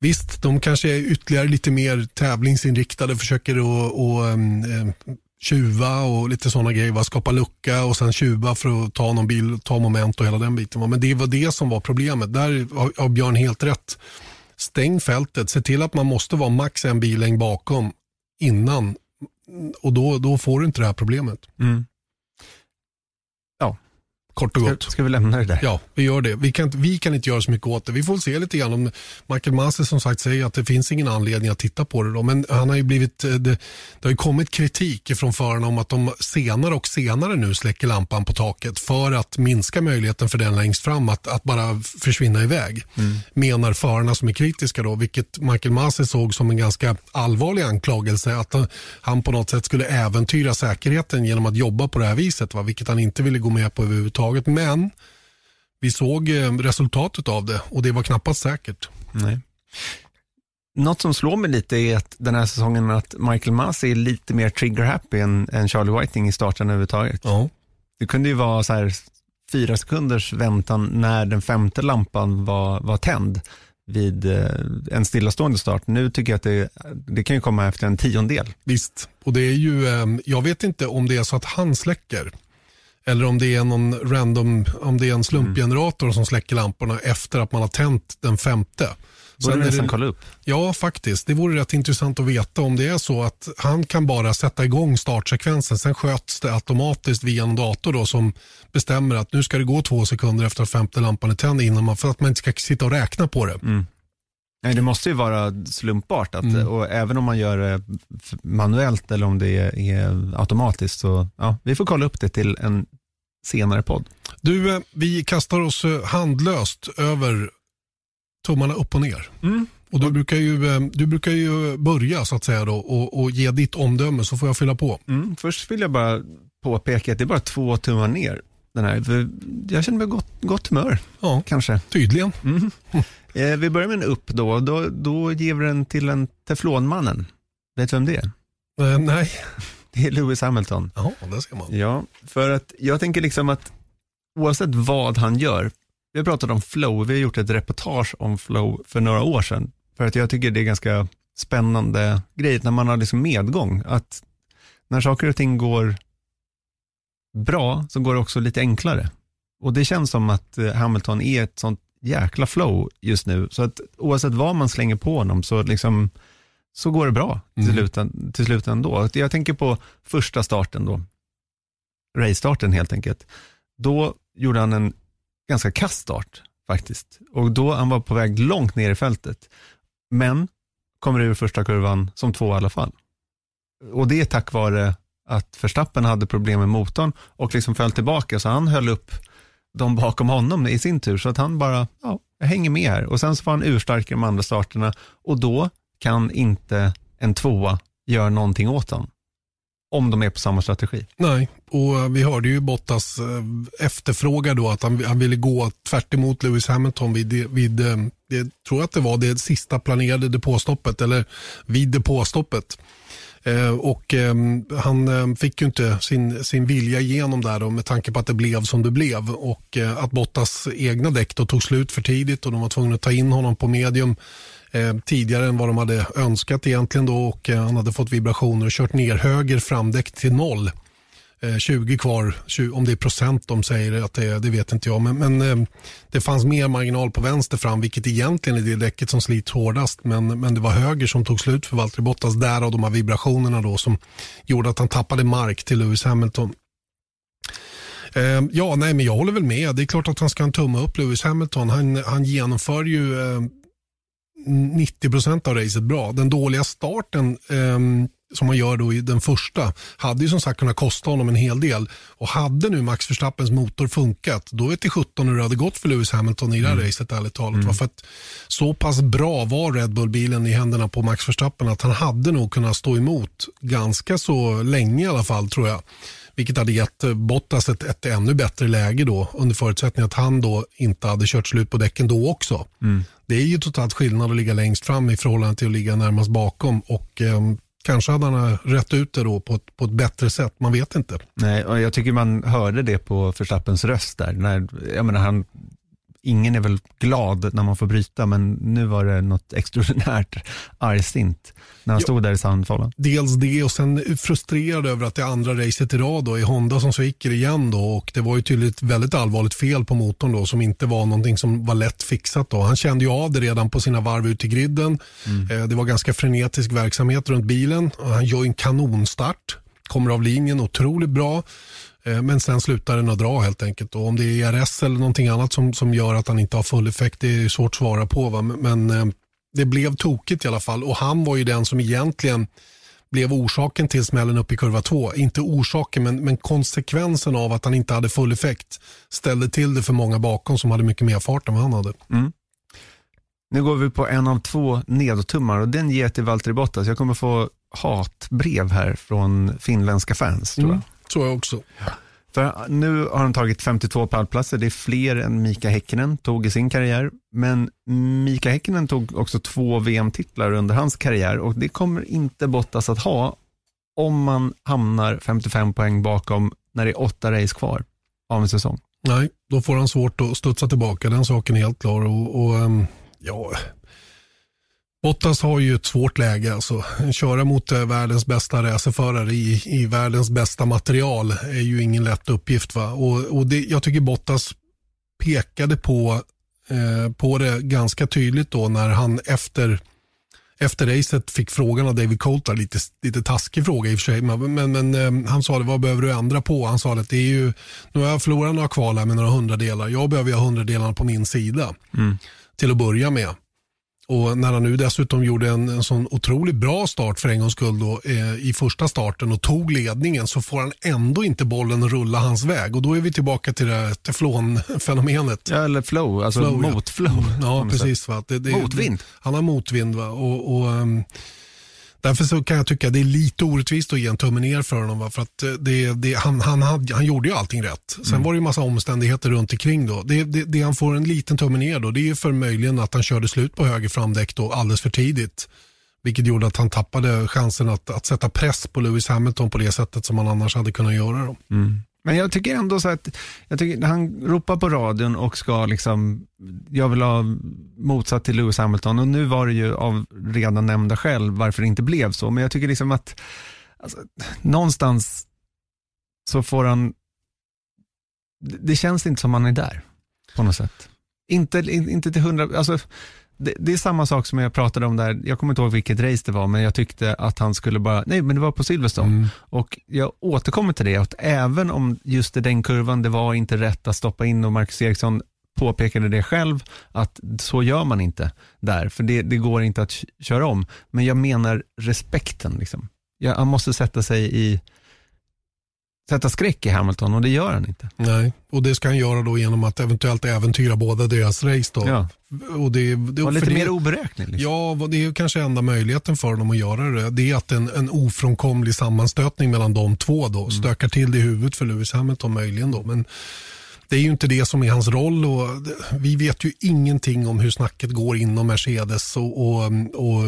Visst, de kanske är ytterligare lite mer tävlingsinriktade, försöker att och, eh, um, tjuva och lite sådana grejer. Va? Skapa lucka och sen tjuva för att ta någon bil, ta moment och hela den biten. Va? Men det var det som var problemet. Där har Björn helt rätt. Stäng fältet, se till att man måste vara max en billängd bakom innan och då, då får du inte det här problemet. Mm. Kort och gott. Ska, ska, vi lämna det där? Ja, vi gör det. Vi kan, vi kan inte göra så mycket åt det. Vi får se lite grann om Michael Masi som sagt säger att det finns ingen anledning att titta på det. Då. Men han har ju blivit, eh, det, det har ju kommit kritik från förarna om att de senare och senare nu släcker lampan på taket för att minska möjligheten för den längst fram att, att bara försvinna iväg. Mm. Menar förarna som är kritiska då, vilket Michael Masi såg som en ganska allvarlig anklagelse att han på något sätt skulle äventyra säkerheten genom att jobba på det här viset, va? vilket han inte ville gå med på överhuvudtaget överhuvudtaget. Men vi såg eh, resultatet av det och det var knappast säkert. Nej. Något som slår mig lite är att den här säsongen att Michael Masi är lite mer trigger-happy än, än, Charlie Whiting i starten överhuvudtaget. Ja. Det kunde ju vara så här fyra sekunders väntan när den femte lampan var, var tänd vid eh, en stillastående start. Nu tycker jag att det, det kan ju komma efter en tiondel. Visst, och det är ju, eh, jag vet inte om det är så att han släcker eller om det är någon random, om det är en slumpgenerator som släcker lamporna efter att man har tänt den femte. Borde du nästan kolla upp? Ja, faktiskt. Det vore rätt intressant att veta om det är så att han kan bara sätta igång startsekvensen. Sen sköts det automatiskt via en dator då som bestämmer att nu ska det gå två sekunder efter att femte lampan är tänd innan man, för att man inte ska sitta och räkna på det. Mm. Nej, det måste ju vara slumpbart att, mm. och även om man gör det manuellt eller om det är, är automatiskt. Så, ja, vi får kolla upp det till en senare podd. Du, eh, vi kastar oss eh, handlöst över tummarna upp och ner. Mm. Och du brukar, ju, eh, du brukar ju börja så att säga då, och, och ge ditt omdöme så får jag fylla på. Mm. Först vill jag bara påpeka att det är bara två tummar ner. Den här. Jag känner mig gott, gott humör. Ja, kanske. Tydligen. Mm. Eh, vi börjar med en upp då. Då, då ger vi den till en teflonmannen. Vet du vem det är? Eh, nej. Det är Lewis Hamilton. Ja, det ska man. Ja, för att jag tänker liksom att oavsett vad han gör vi har pratat om flow, vi har gjort ett reportage om flow för några år sedan. För att jag tycker det är ganska spännande grej när man har liksom medgång. Att när saker och ting går bra så går det också lite enklare. Och det känns som att eh, Hamilton är ett sånt jäkla flow just nu. Så att oavsett vad man slänger på honom så, liksom, så går det bra till, Mm. slut, till slut ändå. Jag tänker på första starten då, race-starten helt enkelt. Då gjorde han en ganska kass start faktiskt. Och då han var på väg långt ner i fältet. Men kommer ur första kurvan som två i alla fall. Och det är tack vare att Verstappen hade problem med motorn och liksom föll tillbaka så han höll upp de bakom honom i sin tur så att han bara, ja, jag hänger med här. Och sen så var han urstark i de andra starterna och då kan inte en tvåa göra någonting åt honom. Om de är på samma strategi. Nej, och eh, vi hörde ju Bottas eh, efterfråga då att han, han ville gå tvärt emot Lewis Hamilton vid, vid eh, det, tror jag att det var det sista planerade depåstoppet eller vid depåstoppet. Eh, och ehm, han ehm, fick ju inte sin, sin vilja igenom där då, med tanke på att det blev som det blev och eh, att Bottas egna däck då tog slut för tidigt och de var tvungna att ta in honom på medium eh, tidigare än vad de hade önskat egentligen då och han hade fått vibrationer och kört ner höger framdäck till noll. Eh, 20 kvar, 20, om det är procent de säger att det är, det vet inte jag. Men, men eh, det fanns mer marginal på vänster fram, vilket egentligen är det däcket som slits hårdast. Men, men det var höger som tog slut för Valtteri Bottas, därav de här vibrationerna då som gjorde att han tappade mark till Lewis Hamilton. Eh, ja, nej, men jag håller väl med. Det är klart att han ska ha en tumme upp, Lewis Hamilton. Han, han genomför ju 90 procent av racet bra. Den dåliga starten eh, som man gör då i den första hade ju som sagt kunnat kosta honom en hel del. Och hade nu Max Verstappens motor funkat, då vet det 17 hur det hade gått för Lewis Hamilton i det här racet ärligt talat. Va? För att så pass bra var Red Bull-bilen i händerna på Max Verstappen att han hade nog kunnat stå emot ganska så länge i alla fall tror jag. Vilket hade gett eh, Bottas ett, ett ännu bättre läge då under förutsättning att han då inte hade kört slut på däcken då också. Det är ju totalt skillnad att ligga längst fram i förhållande till att ligga närmast bakom och ehm, kanske hade han eh, rätt ut det då på ett, på ett bättre sätt. Man vet inte. Nej, och jag tycker man hörde det på Verstappens röst där. När, jag menar, han, ingen är väl glad när man får bryta, men nu var det något extraordinärt argsint när han stod där i sandfållan. Dels det och sen frustrerad över att det andra racet i rad då, i Honda som sviker igen då och det var ju tydligt väldigt allvarligt fel på motorn då som inte var någonting som var lätt fixat då. Han kände ju av det redan på sina varv ut i griden. Eh, det var ganska frenetisk verksamhet runt bilen och han gör en kanonstart. Kommer av linjen otroligt bra. Eh, Men sen slutar den att dra helt enkelt. Och om det är ERS eller någonting annat som, som gör att han inte har full effekt, det är svårt att svara på. Va? Men, eh, det blev tokigt i alla fall. Och han var ju den som egentligen blev orsaken till smällen upp i kurva 2. Inte orsaken, men, men konsekvensen av att han inte hade full effekt ställde till det för många bakom som hade mycket mer fart än vad han hade. Nu går vi på en av två nedåttummar och den ger jag till Valtteri Bottas. Jag kommer få hatbrev här från finländska fans tror jag. Mm. Så jag också. För nu har han tagit 52 pallplatser, det är fler än Mika Häkkinen tog i sin karriär. Men Mika Häkkinen tog också två VM-titlar under hans karriär och det kommer inte Bottas att ha om man hamnar 55 poäng bakom när det är åtta race kvar av en säsong. Nej, då får han svårt att studsa tillbaka. Den saken är helt klar. Och, och ehm, ja, Bottas har ju ett svårt läge. Alltså. Köra mot eh, världens bästa racerförare i, i världens bästa material är ju ingen lätt uppgift. Va? Och, och det, jag tycker Bottas pekade på, eh, på det ganska tydligt då när han efter efter racet fick frågan av David Coulthard, lite, lite taskig fråga i och för sig, men, men, eh, han sa det, vad behöver du ändra på? Han sa att det är ju, nu har jag förlorat några kval här med några hundradelar, jag behöver ju ha hundradelarna på min sida till att börja med. Och när han nu dessutom gjorde en, en sån otroligt bra start för en gångs skull då, eh, i första starten och tog ledningen så får han ändå inte bollen rulla hans väg. Och då är vi tillbaka till det här teflonfenomenet. Ja, eller flow, alltså Flow, ja. motflow. Ja, på något sätt. precis. Va? Det, det, Motvind. Det, han har motvind. Va? Och, och, ehm, därför så kan jag tycka att det är lite orättvist att ge en tumme ner för honom. Va? För att eh, det, det, han, han, hade, han gjorde ju allting rätt. Sen var det ju massa omständigheter runt omkring. Då. Det, det, det han får en liten tumme ner då, det är ju för möjligen att han körde slut på höger framdäck då alldeles för tidigt. Vilket gjorde att han tappade chansen att, att sätta press på Lewis Hamilton på det sättet som han annars hade kunnat göra. Då. Men jag tycker ändå så att, jag tycker, han ropar på radion och ska liksom, jag vill ha motsatt till Lewis Hamilton och nu var det ju av redan nämnda skäl varför det inte blev så, men jag tycker liksom att alltså, någonstans så får han, det känns inte som han är där på något sätt. Inte, inte till hundra, alltså det, det, är samma sak som jag pratade om där, jag kommer inte ihåg vilket race det var, men jag tyckte att han skulle bara, nej men det var på Silverstone. Mm. Och jag återkommer till det, att även om just i den kurvan, det var inte rätt att stoppa in och Marcus Eriksson påpekade det själv, att så gör man inte där, för det, det går inte att köra om. Men jag menar respekten. Liksom. Jag, han måste sätta sig i sätta skräck i Hamilton och det gör han inte. Nej, och det ska han göra då genom att eventuellt äventyra båda deras race. Då. Ja. Och det, det, och lite det, mer oberäknelig. Liksom. Ja, det är kanske enda möjligheten för dem att göra det. Det är att en, en ofrånkomlig sammanstötning mellan de två då mm. stökar till det i huvudet för Lewis Hamilton möjligen då. Men det är ju inte det som är hans roll och vi vet ju ingenting om hur snacket går inom Mercedes och, och, och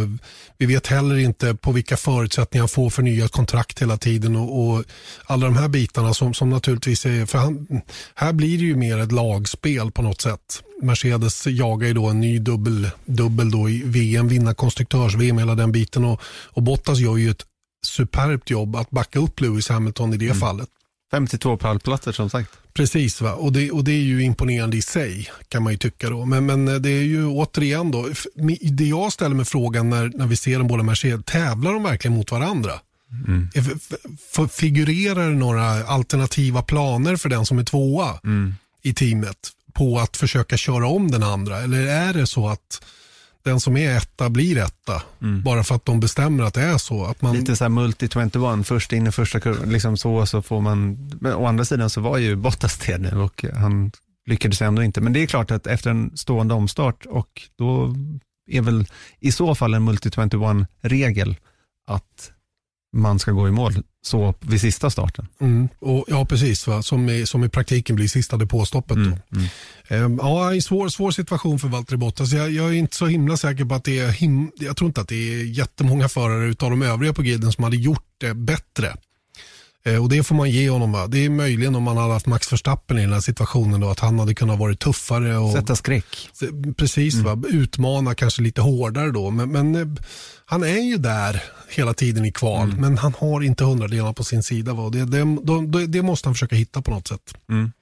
vi vet heller inte på vilka förutsättningar han får förnyat kontrakt hela tiden och, och, alla de här bitarna som, som naturligtvis är, för han, här blir det ju mer ett lagspel på något sätt. Mercedes jagar ju då en ny dubbel, dubbel då i VM, vinna konstruktörs-VM, hela den biten och, och Bottas gör ju ett superbt jobb att backa upp Lewis Hamilton i det mm. fallet. 52 pallplatser som sagt. Precis, va? Och, det, och det är ju imponerande i sig kan man ju tycka. Då. Men, men det är ju återigen då, det jag ställer mig frågan när, när vi ser de båda Mercedes, tävlar de verkligen mot varandra? Mm. Figurerar det några alternativa planer för den som är tvåa mm. i teamet på att försöka köra om den andra? Eller är det så att den som är etta blir etta. Mm. Bara för att de bestämmer att det är så. Att man... Lite så här multi-21, först in i första kurvan, liksom så, så får man, men å andra sidan så var ju Bottas det nu och han lyckades ändå inte. Men det är klart att efter en stående omstart och då är väl i så fall en multi-21-regel att man ska gå i mål så vid sista starten. Mm. Och, ja, precis. Va? Som, i, som i praktiken blir sista depåstoppet. Mm. Mm. Ehm, ja, en svår, svår situation för Valtteri Bottas. Jag, jag, är inte så himla säker på att det är, him jag tror inte att det är jättemånga förare utav de övriga på griden som hade gjort det bättre. Eh, och det får man ge honom. Va? Det är möjligen om man hade haft Max Verstappen i den här situationen då, att han hade kunnat vara tuffare. Och, Sätta skräck. Precis, mm. va? utmana kanske lite hårdare då. Men, men eh, han är ju där hela tiden i kval, mm. men han har inte hundradelar på sin sida. Va? Det, det, det, det, måste han försöka hitta på något sätt. Mm.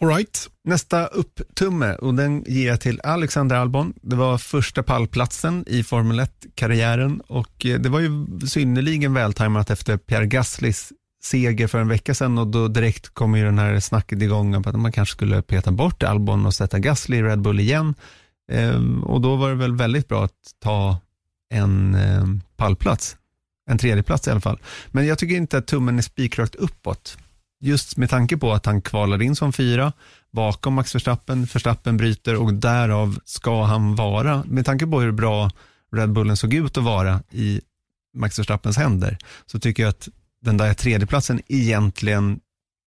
All right. Nästa upptumme och den ger jag till Alexander Albon. Det var första pallplatsen i Formel 1-karriären och eh, det var ju synnerligen vältajmat efter Pierre Gaslys seger för en vecka sedan och då direkt kom ju den här snacket igång om att man kanske skulle peta bort Albon och sätta Gasly i Red Bull igen. Ehm, och då var det väl väldigt bra att ta en eh, pallplats, en tredjeplats i alla fall. Men jag tycker inte att tummen är spikrakt uppåt just med tanke på att han kvalade in som fyra bakom Max Verstappen, Verstappen bryter och därav ska han vara, med tanke på hur bra Red Bullen såg ut att vara i Max Verstappens händer, så tycker jag att den där tredjeplatsen egentligen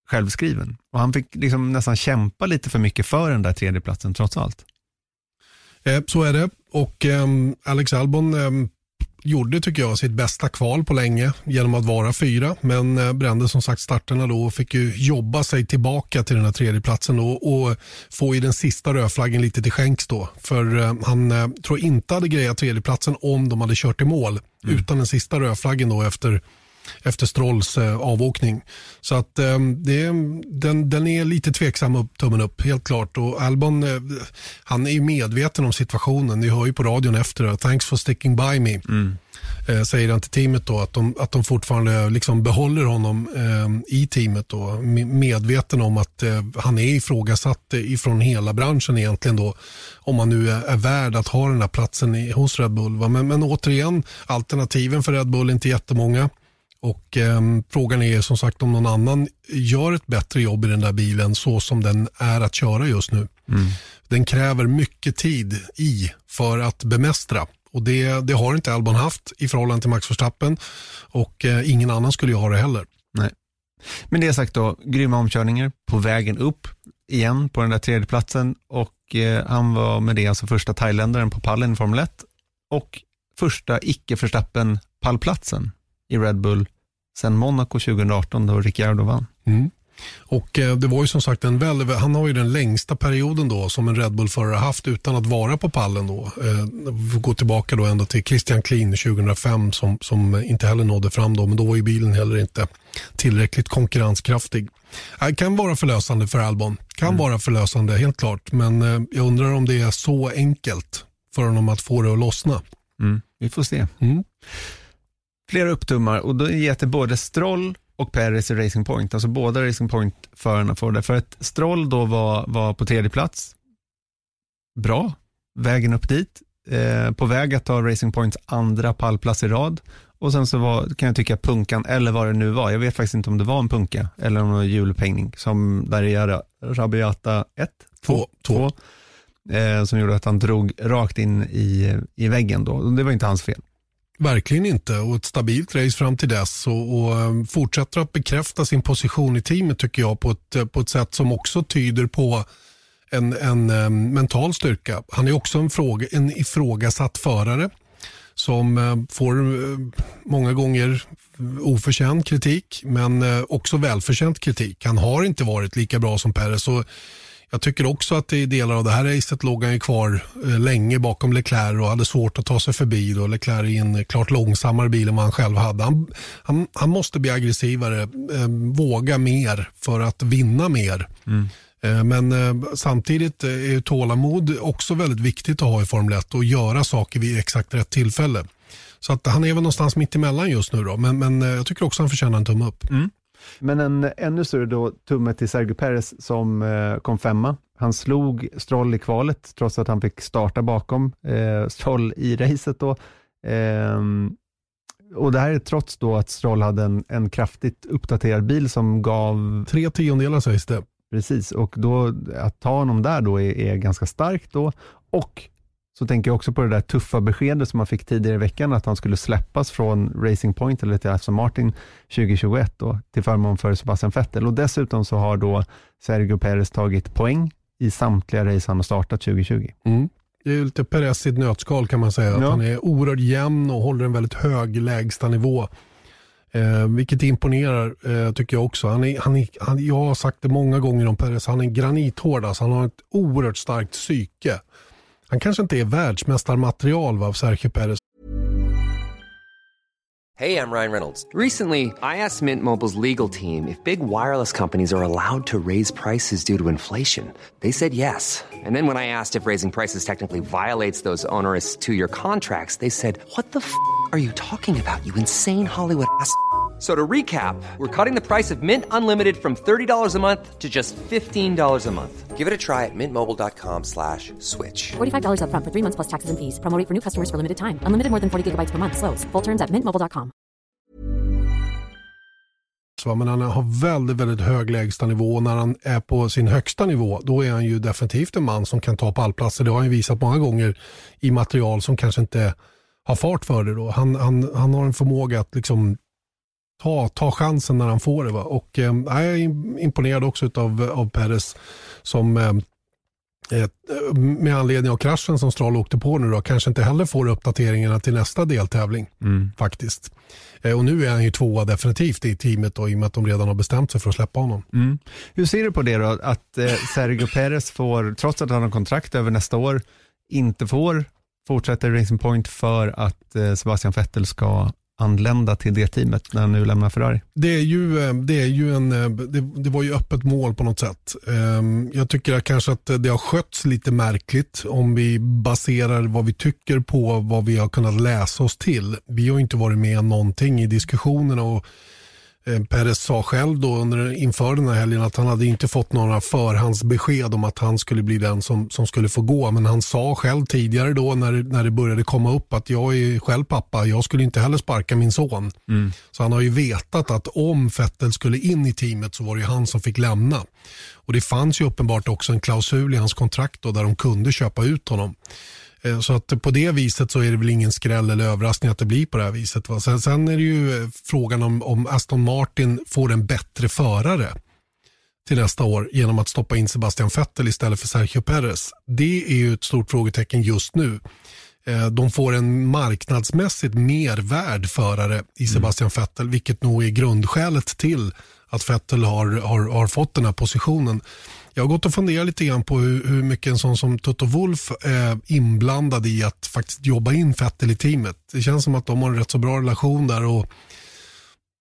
självskriven. Och han fick liksom nästan kämpa lite för mycket för den där tredjeplatsen trots allt. Eh, så är det och eh, Alex Albon eh, gjorde, tycker jag, sitt bästa kval på länge genom att vara fyra. Men eh, brände som sagt starterna då och fick ju jobba sig tillbaka till den här tredjeplatsen då och få i den sista rödflaggen lite till skänks då. För eh, han eh, tror inte hade grejat tredjeplatsen om de hade kört i mål mm. utan den sista rödflaggen då efter efter Strolls eh, avåkning. Så att eh, det, den, den är lite tveksam upp, tummen upp, helt klart. Och Albon, eh, han är ju medveten om situationen. Ni hör ju på radion efter. Thanks for sticking by me. Mm. Eh, säger han till teamet då, att de, att de fortfarande liksom behåller honom eh, i teamet då, medveten om att eh, han är ifrågasatt ifrån hela branschen egentligen då, om han nu är, är värd att ha den här platsen i, hos Red Bull. Men, men återigen, alternativen för Red Bull är inte jättemånga. Och eh, Frågan är som sagt om någon annan gör ett bättre jobb i den där bilen så som den är att köra just nu. Mm. Den kräver mycket tid i för att bemästra. Och det, det har inte Albon haft i förhållande till Max Verstappen och eh, ingen annan skulle ju ha det heller. Nej. Men det sagt då, grymma omkörningar på vägen upp igen på den där tredjeplatsen och eh, han var med det alltså första thailändaren på pallen i Formel 1 och första icke Verstappen pallplatsen i Red Bull sedan Monaco 2018 då Ricciardo vann. Mm. Och eh, det var ju som sagt en väldigt, han har ju den längsta perioden då som en Red Bull-förare haft utan att vara på pallen då. Eh, gå tillbaka då ända till Christian Klein 2005 som, som inte heller nådde fram då, men då var ju bilen heller inte tillräckligt konkurrenskraftig. Det kan vara förlösande för Albon, kan mm. vara förlösande helt klart, men eh, jag undrar om det är så enkelt för honom att få det att lossna. Mm. Vi får se. Mm. Flera upptummar och då ger det både Stroll och Perez i Racing Point. Alltså båda Racing Point-förarna får det. För att Stroll då var, var på tredje plats. Bra, vägen upp dit. Eh, på väg att ta Racing Points andra pallplats i rad. Och sen så var, kan jag tycka punkan, eller vad det nu var, jag vet faktiskt inte om det var en punka eller om det var hjulupphängning, som där är Rabiata 1, 2, 2, eh, som gjorde att han drog rakt in i, i väggen då. Det var inte hans fel. Verkligen inte och ett stabilt race fram till dess och, och eh, fortsätter att bekräfta sin position i teamet tycker jag på ett, eh, på ett sätt som också tyder på en, en eh, mental styrka. Han är också en, fråga, en ifrågasatt förare som får många gånger oförtjänt kritik men också välförtjänt kritik. Han har inte varit lika bra som Perez och jag tycker också att i delar av det här racet låg han ju kvar eh, länge bakom Leclerc och hade svårt att ta sig förbi. Då. Leclerc i en klart långsammare bil än vad han själv hade. Han, han, han måste bli aggressivare, eh, våga mer för att vinna mer. Mm. Eh, men eh, samtidigt är tålamod också väldigt viktigt att ha i Formel 1 och göra saker vid exakt rätt tillfälle. Så att han är väl någonstans mitt emellan just nu då, men, men jag tycker också han förtjänar en tumme upp. Mm. Men en ännu större då, tumme till Sergio Perez som eh, kom femma. Han slog Stroll i kvalet trots att han fick starta bakom eh, Stroll i racet. Då. Eh, och det här är trots då att Stroll hade en, en kraftigt uppdaterad bil som gav... Tre tiondelar sägs det. Precis, och då, att ta honom där då är, är ganska starkt då. Och så tänker jag också på det där tuffa beskedet som man fick tidigare i veckan, att han skulle släppas från Racing Point eller till Aston Martin 2021 då, till förmån för Sebastian Vettel. Och dessutom så har då Sergio Perez tagit poäng i samtliga race han har startat 2020. Mm. Det är lite Perez i ett nötskal kan man säga. Ja. Han är oerhört jämn och håller en väldigt hög lägstanivå. Eh, vilket imponerar eh, tycker jag också. Han är, han är, han, jag har sagt det många gånger om Perez, han är granithård. Alltså. Han har ett oerhört starkt psyke. Han kanske inte är världsmästarmaterial av Sergio Perez. Hej, jag Ryan Reynolds. Recently, I asked Mint Mobiles legal team if big wireless companies are allowed to raise prices due to inflation. They said yes. And then when I asked if raising prices technically violates those onerous two-year contracts, they said, what the f*** are you talking about, you insane Hollywood ass?" So to recap, we're cutting the price of Mint Unlimited from $30 a month to just $15 a month. Give it a try at mintmobile.com slash switch. $45 up front for three months plus taxes and fees. Promoting for new customers for limited time. Unlimited more than 40 gigabytes per month. Slows. Full terms at mintmobile.com. Men han har väldigt, väldigt hög lägstanivå. När han är på sin högsta nivå, då är han ju definitivt en man som kan ta pallplatser. Det har han visat många gånger i material som kanske inte har fart för det. Då. Han, han, han har en förmåga att liksom ta, ta chansen när han får det. Va? Och, eh, jag är imponerad också av, av Perez som eh, med anledning av kraschen som Stroll åkte på nu då, kanske inte heller får uppdateringarna till nästa deltävling mm. faktiskt. Eh, och nu är han ju tvåa definitivt i teamet då, i och med att de redan har bestämt sig för att släppa honom. Mm. Hur ser du på det då, att eh, Sergio Perez får, trots att han har kontrakt över nästa år, inte får fortsätta i Racing Point för att eh, Sebastian Vettel ska anlända till det teamet när han nu lämnar Ferrari? Det, är ju, eh, det, är ju en, eh, det, det, var ju öppet mål på något sätt. Ehm, jag tycker att kanske att det har skötts lite märkligt om vi baserar vad vi tycker på vad vi har kunnat läsa oss till. Vi har inte varit med någonting i diskussionerna och Perez sa själv då under, inför den här helgen att han hade inte fått några förhandsbesked om att han skulle bli den som, som skulle få gå. Men han sa själv tidigare då när, när det började komma upp att jag är själv pappa, jag skulle inte heller sparka min son. Mm. Så han har ju vetat att om Fettel skulle in i teamet så var det han som fick lämna. Och det fanns ju uppenbart också en klausul i hans kontrakt då, där de kunde köpa ut honom. Eh, så att på det viset så är det väl ingen skräll eller överraskning att det blir på det här viset. Va? Sen, sen är det ju eh, frågan om, om Aston Martin får en bättre förare till nästa år genom att stoppa in Sebastian Vettel istället för Sergio Perez. Det är ju ett stort frågetecken just nu. Eh, de får en marknadsmässigt mer värd förare i Sebastian Vettel, vilket nog är grundskälet till att Vettel har, har, har fått den här positionen. Jag har gått och funderat lite grann på hur, hur mycket en sån som Toto Wolf är inblandad i att faktiskt jobba in Fettel i teamet. Det känns som att de har en rätt så bra relation där och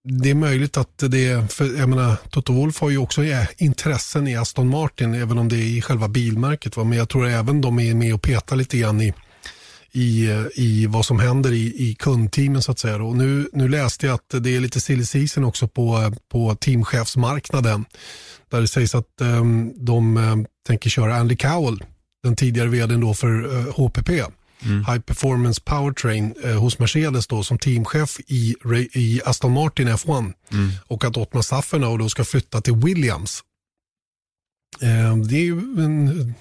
det är möjligt att det, för jag menar, Toto Wolf har ju också intressen i Aston Martin, även om det är i själva bilmärket. Va? Men jag tror även de är med och petar lite grann i, i, i vad som händer i, i kundteamen så att säga. Och nu, nu läste jag att det är lite silly season också på, på teamchefsmarknaden. Där det sägs att um, de um, tänker köra Andy Cowell, den tidigare vdn då för uh, eh, HPP. Mm. High Performance Powertrain eh, hos Mercedes då, som teamchef i, i Aston Martin F1 mm. och att Ottmar Saffernow då ska flytta till Williams. Eh, det är ju en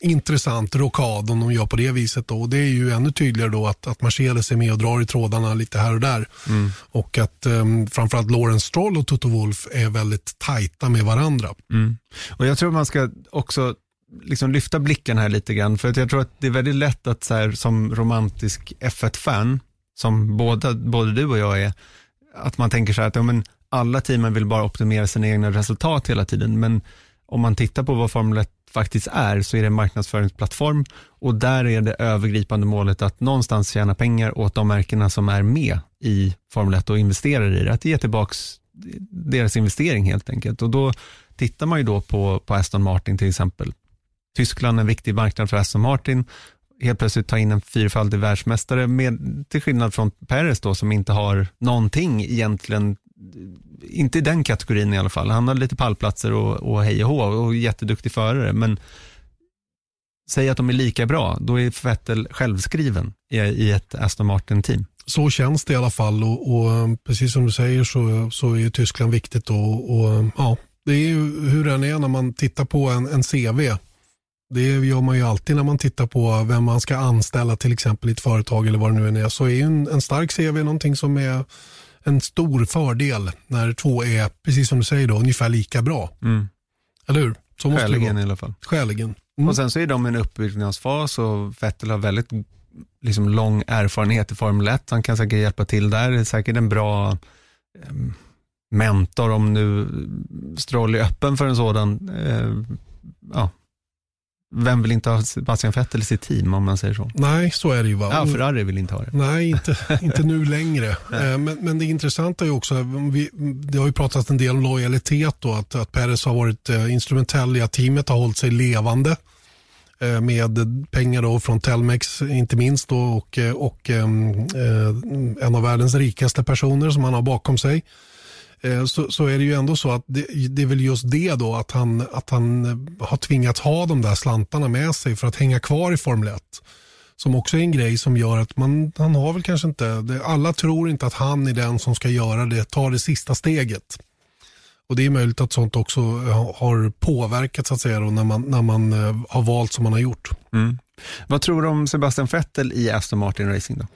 intressant rokad om de gör på det viset. Då. Det är ju ännu tydligare då att, att Mercedes är med och drar i trådarna lite här och där. Mm. Och att um, framförallt Lawrence Stroll och Toto Wolf är väldigt tajta med varandra. Mm. Och Jag tror man ska också liksom lyfta blicken här lite grann, för att jag tror att det är väldigt lätt att så här, som romantisk F1-fan, som båda, både du och jag är, att man tänker så här att ja, men alla teamen vill bara optimera sina egna resultat hela tiden, men om man tittar på vad Formel 1 faktiskt är, så är det en marknadsföringsplattform och där är det övergripande målet att någonstans tjäna pengar åt de märkena som är med i Formel 1 och investerar i det, att ge tillbaka deras investering helt enkelt. Och då tittar man ju då på, på Aston Martin till exempel. Tyskland är en viktig marknad för Aston Martin. Helt plötsligt ta in en fyrfaldig världsmästare, med, till skillnad från Perez då, som inte har någonting egentligen, inte i den kategorin i alla fall. Han har lite pallplatser och, och hej och hå och jätteduktig förare, men säg att de är lika bra, då är Vettel självskriven i, i ett Aston Martin-team. Så känns det i alla fall och, och, eh, precis som du säger så, så är Tyskland viktigt och, och eh, ja, det är ju hur den är när man tittar på en, en CV det gör man ju alltid när man tittar på vem man ska anställa till exempel i ett företag eller vad det nu är. Så är en, en stark CV någonting som är en stor fördel när två är, precis som du säger, då, ungefär lika bra. Mm. Eller hur? Så måste Skäligen i alla fall. Skäligen. Mm. Och sen så är de i en uppbyggnadsfas och Vettel har väldigt liksom, lång erfarenhet i Formel 1. Han kan säkert hjälpa till där. Det är säkert en bra eh, mentor om nu Stroll är öppen för en sådan eh, ja, vem vill inte ha Sebastian Vettel i sitt team om man säger så? Nej, så är det ju. Va? Ja, Ferrari vill inte ha det. Nej, inte, inte nu längre. Eh, men, men det intressanta är också, vi, det har ju pratats en del om lojalitet då, att, att Perez har varit eh, instrumentell i att teamet har hållit sig levande eh, med pengar då från Telmex inte minst då, och, och eh, en av världens rikaste personer som han har bakom sig. Eh, så, så är det ju ändå så att det, det, är väl just det då att han, att han eh, har tvingats ha de där slantarna med sig för att hänga kvar i Formel 1. Som också är en grej som gör att man, han har väl kanske inte, det, alla tror inte att han är den som ska göra det, ta det sista steget. Och Det är möjligt att sånt också eh, har påverkat så att säga då, när, man, när man har valt som man har gjort. Mm. Vad tror du om Sebastian Vettel i Aston Martin Racing då?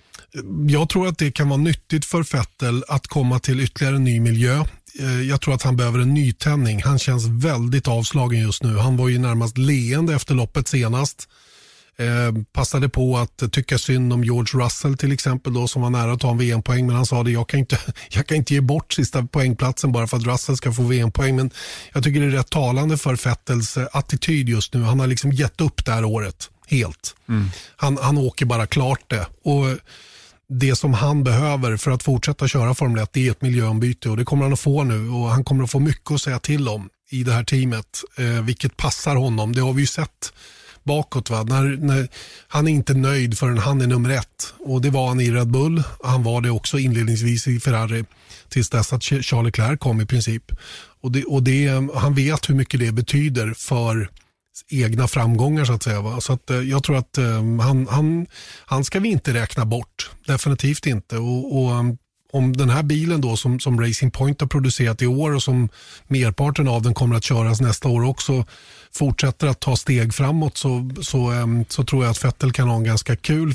Jag tror att det kan vara nyttigt för Vettel att komma till ytterligare en ny miljö. Eh, jag tror att han behöver en nytändning. Han känns väldigt avslagen just nu. Han var ju närmast leende efter loppet senast. Eh, passade på att tycka synd om George Russell till exempel då, som var nära att ta en VM-poäng men han sa att jag kan inte, jag kan inte ge bort sista poängplatsen bara för att Russell ska få VM-poäng. Men jag tycker det är rätt talande för Vettels eh, attityd just nu. Han har liksom gett upp det här året helt. Mm. Han, han åker bara klart det. Och det som han behöver för att fortsätta köra Formel 1 är ett miljöombyte och det kommer han att få nu och han kommer att få mycket att säga till om i det här teamet, eh, vilket passar honom. Det har vi ju sett bakåt. Va? När, när, han är inte nöjd förrän han är nummer ett och det var han i Red Bull. Han var det också inledningsvis i Ferrari tills dess att Charles Leclerc kom i princip. Och, det, och det, han vet hur mycket det betyder för egna framgångar så att säga. Va? Så att, eh, jag tror att eh, han, han, han ska vi inte räkna bort. Definitivt inte. Och, och um, om den här bilen då som, som Racing Point har producerat i år och som merparten av den kommer att köras nästa år också fortsätter att ta steg framåt så, så, så tror jag att Vettel kan ha en ganska kul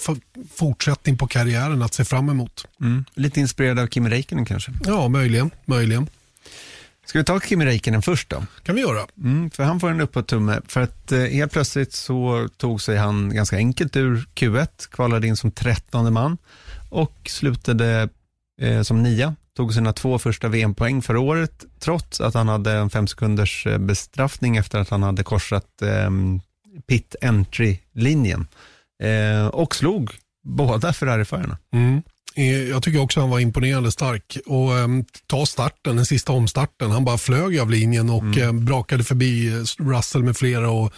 fortsättning på karriären att se fram emot. Mm. Lite inspirerad av Kim Räikkönen kanske? Ja, möjligen. möjligen. Ska vi ta Kimi Räikkönen först då? kan vi göra. Mm, för han får en uppåt-tumme. För att eh, helt plötsligt så tog sig han ganska enkelt ur Q1, kvalade in som trettonde man och slutade eh, som nia. Tog sina två första VM-poäng för året, trots att han hade en fem sekunders eh, bestraffning efter att han hade korsat eh, pit entry-linjen. Eh, och slog båda Ferrari-förarna. Mm. Jag tycker också han var imponerande stark. Och um, ta starten, den sista omstarten. Han bara flög av linjen och eh, brakade förbi eh, Russell med flera. Och,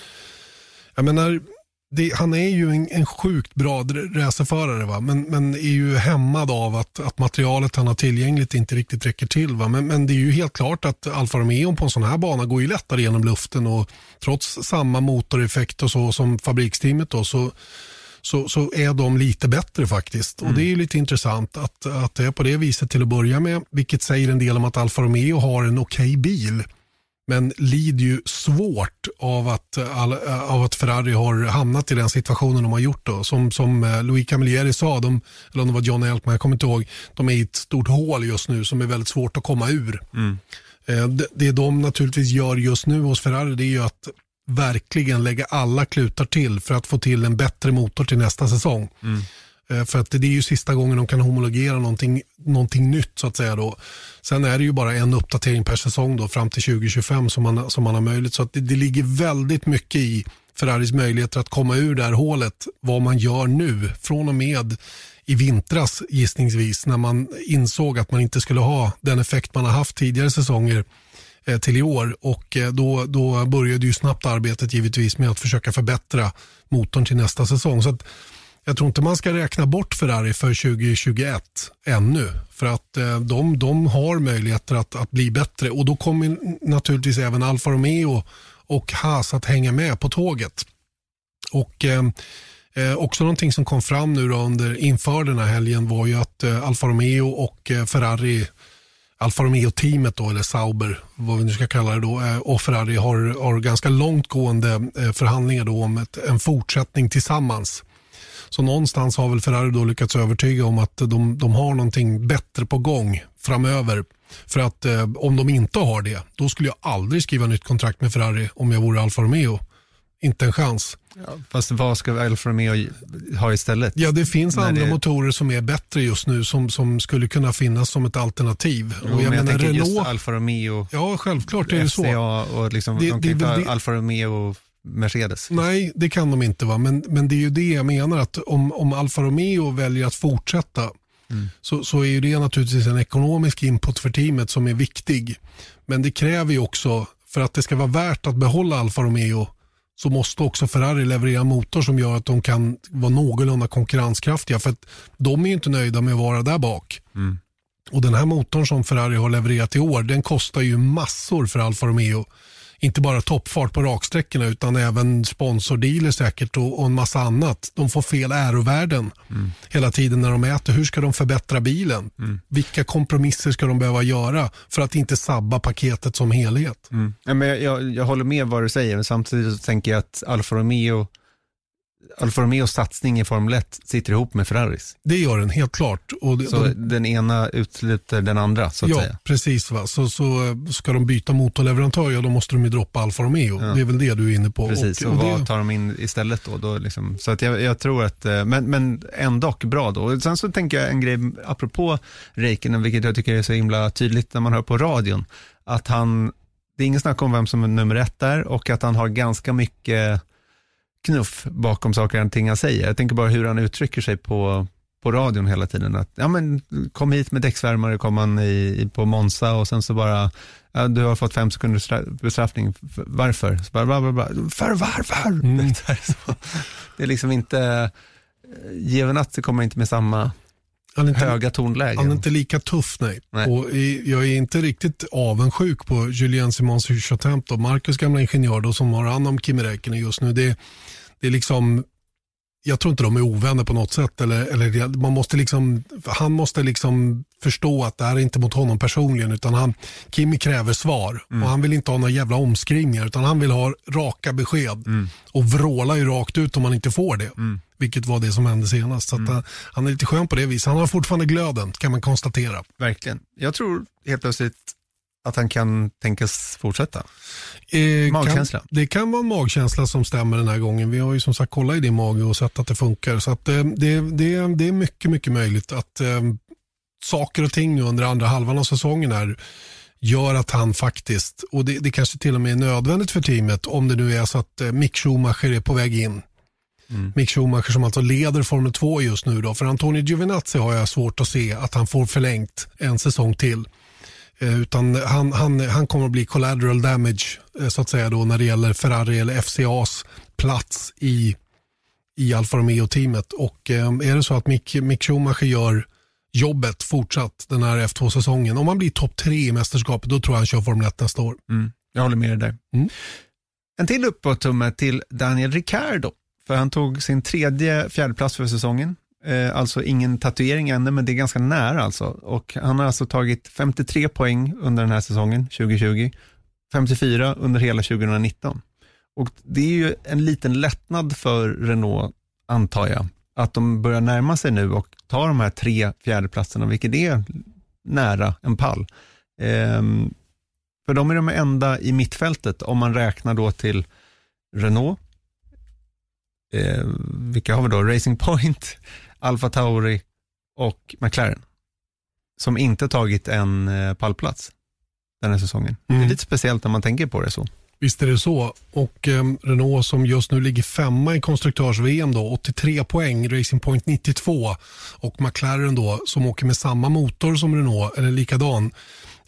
jag menar, det, han är ju en, en sjukt bra racerförare, va? Men, men är ju hämmad av att, att materialet han har tillgängligt inte riktigt räcker till. Va? Men, men det är ju helt klart att Alfa Romeo på en sån här bana går ju lättare genom luften och trots samma motoreffekt och så som fabriksteamet då, så så, så är de lite bättre faktiskt. Och Det är ju lite intressant att, att det är på det viset till att börja med, vilket säger en del om att Alfa Romeo har en okej bil. Men lider ju svårt av att, av att Ferrari har hamnat i den situationen de har gjort. Då. Som, som eh, Louis Camilleri sa, de, eller om det var John Elkman, jag kommer inte ihåg, de är i ett stort hål just nu som är väldigt svårt att komma ur. Eh, Det, det de naturligtvis gör just nu hos Ferrari det är ju att verkligen lägga alla klutar till för att få till en bättre motor till nästa säsong. Eh, För att det är ju sista gången de kan homologera någonting, någonting nytt så att säga. Då. Sen är det ju bara en uppdatering per säsong då, fram till 2025 som man, som man har möjlighet. Så att det, det ligger väldigt mycket i Ferraris möjligheter att komma ur det här hålet. Vad man gör nu från och med i vintras gissningsvis när man insåg att man inte skulle ha den effekt man har haft tidigare säsonger Eh, till i år och eh, då, då började ju snabbt arbetet givetvis med att försöka förbättra motorn till nästa säsong. Så att jag tror inte man ska räkna bort Ferrari för 2021 ännu. För att eh, de, de har möjligheter att, att bli bättre och då kommer naturligtvis även Alfa Romeo och Haas att hänga med på tåget. Och eh, också någonting som kom fram nu då under, inför den här helgen var ju att eh, Alfa Romeo och eh, Ferrari Alfa Romeo-teamet då, eller Sauber, vad vi nu ska kalla det då, eh, och Ferrari har, har ganska långtgående eh, förhandlingar då om ett, en fortsättning tillsammans. Så någonstans har väl Ferrari då lyckats övertyga om att de, de har någonting bättre på gång framöver. För att eh, om de inte har det, då skulle jag aldrig skriva nytt kontrakt med Ferrari om jag vore Alfa Romeo. Inte en chans. Fast vad ska Alfa Romeo ha istället? Ja, det finns andra det- motorer som är bättre just nu som, som skulle kunna finnas som ett alternativ. Jo, men jag, tänker just Alfa Romeo, Ja, självklart är det så. FCA och liksom, Det- de kan väl ta det- Alfa Romeo och Mercedes. Nej, det kan de inte. va Men, men det är ju det jag menar att om, om Alfa Romeo väljer att fortsätta så, så är ju det naturligtvis en ekonomisk input för teamet som är viktig. Men det kräver ju också, för att det ska vara värt att behålla Alfa Romeo så måste också Ferrari leverera en motor som gör att de kan vara någorlunda konkurrenskraftiga. För att de är ju inte nöjda med att vara där bak. Och den här motorn som Ferrari har levererat i år, den kostar ju massor för Alfa Romeo. Inte bara toppfart på raksträckorna utan även sponsordealer säkert och, och en massa annat. De får fel ärovärden hela tiden när de äter. Hur ska de förbättra bilen? Vilka kompromisser ska de behöva göra för att inte sabba paketet som helhet? Ja, men jag, jag, jag håller med vad du säger, men samtidigt tänker jag att Alfa Romeo Alfa Romeos satsning i Formel 1 sitter ihop med Ferraris. Det gör den helt klart. Och det, Så de, den ena utesluter den andra, så att ja, säga. precis. Va? Så, så eh, ska de byta motorleverantör, ja då måste de ju droppa Alfa Romeo. Det är väl det du är inne på. Precis, och, och vad det, tar de in istället då? då liksom, så att jag, jag tror att, eh, men, men ändå bra då. Och sen så tänker jag en grej apropå Räikkönen, vilket jag tycker är så himla tydligt när man hör på radion, att han, det är ingen snack om vem som är nummer ett där och att han har ganska mycket knuff bakom saker och ting han säger. Jag tänker bara hur han uttrycker sig på, på radion hela tiden. Att, ja men kom hit med däcksvärmare, kom han i, i, på Monza och sen så bara, ja, du har fått fem sekunders stra- bestraffning. Varför? Så bara, bla, bla, bla. För varför? Mm. Det, är så. det är liksom inte, eh, Giovinazzi kommer inte med samma han är inte, höga tonlägen. han är inte lika tuff, nej. Nej. Och jag är inte riktigt avundsjuk på Julien Simons då, Marcus gamla ingenjör då, som har hand om Kimi Räikkönen just nu. Det, det är liksom, jag tror inte de är ovänner på något sätt. Eller, eller man måste liksom, han måste liksom förstå att det här är inte mot honom personligen. Utan han, Kimi kräver svar och han vill inte ha några jävla omskrivningar. Utan han vill ha raka besked. Och vrålar ju rakt ut om man inte får det. Vilket var det som hände senast. Så att han, han är lite skön på det viset. Han har fortfarande glöden kan man konstatera. Verkligen. Jag tror helt plötsligt att han kan tänkas fortsätta? Eh, Magkänsla? Kan, det kan vara en magkänsla som stämmer den här gången. Vi har ju som sagt kollat i din mage och sett att det funkar. Så att, eh, det, det, det är mycket, mycket möjligt att eh, saker och ting nu under andra halvan av säsongen här gör att han faktiskt, och det, det kanske till och med är nödvändigt för teamet om det nu är så att eh, Mick Schumacher är på väg in. Mm. Mick Schumacher som alltså leder Formel 2 just nu. Då. För Antonio Giovinazzi har jag svårt att se att han får förlängt en säsong till. Eh, utan han, han, han kommer att bli collateral damage eh, så att säga då när det gäller Ferrari eller FCAs plats i, i Alfa Romeo-teamet. Och eh, är det så att Mick, Mick Schumacher gör jobbet fortsatt den här F2-säsongen. Om han blir topp tre i mästerskapet då tror jag han kör Formel 1 nästa år. Mm. Jag håller med dig där. Mm. En till uppåt-tumme till Daniel Ricciardo. För han tog sin tredje fjärdeplats för säsongen. Eh, alltså ingen tatuering ännu, men det är ganska nära alltså. Och han har alltså tagit 53 poäng under den här säsongen, 2020. 54 under hela 2019. Och det är ju en liten lättnad för Renault, antar jag, att de börjar närma sig nu och ta de här tre fjärdeplatserna, vilket är nära en pall. Ehm, för de är de enda i mittfältet, om man räknar då till Renault, eh, vilka har vi då? Racing Point, Alfa Tauri och McLaren. Som inte tagit en eh, pallplats den här säsongen. Mm. Det är mm. lite speciellt när man tänker på det så. Visst är det så. Och eh, Renault som just nu ligger femma i konstruktörs-VM, 83 poäng, Racing Point 92 och McLaren då som åker med samma motor som Renault, eller likadan,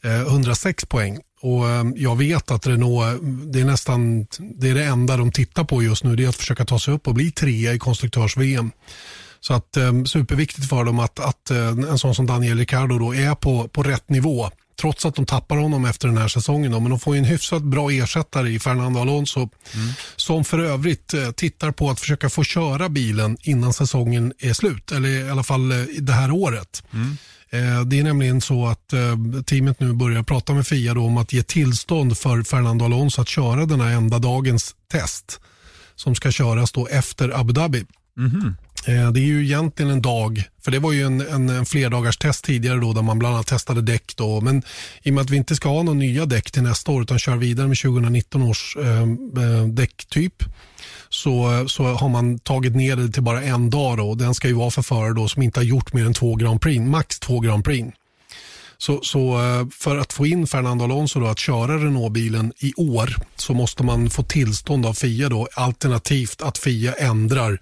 eh, 106 poäng. Och eh, Jag vet att Renault, det är nästan det, är det enda de tittar på just nu, det är att försöka ta sig upp och bli trea i konstruktörs-VM. Så att eh, superviktigt för dem att, att eh, en sån som Daniel Ricciardo då är på, på rätt nivå trots att de tappar honom efter den här säsongen. Då. Men de får en hyfsat bra ersättare i Fernando Alonso mm. som för övrigt eh, tittar på att försöka få köra bilen innan säsongen är slut. Eller i alla fall eh, det här året. Mm. Eh, det är nämligen så att eh, teamet nu börjar prata med FIA om att ge tillstånd för Fernando Alonso att köra den här enda dagens test som ska köras då efter Abu Dhabi. Mm. Det är ju egentligen en dag, för det var ju en, en, en flerdagars test tidigare då där man bland annat testade däck. Då. Men i och med att vi inte ska ha några nya däck till nästa år utan kör vidare med 2019 års eh, däcktyp så, så har man tagit ner det till bara en dag. Då. Den ska ju vara för förare då som inte har gjort mer än två Grand Prix, max två Grand Prix. Så, så, eh, för att få in Fernando Alonso då att köra Renault-bilen i år så måste man få tillstånd av FIA då, alternativt att FIA ändrar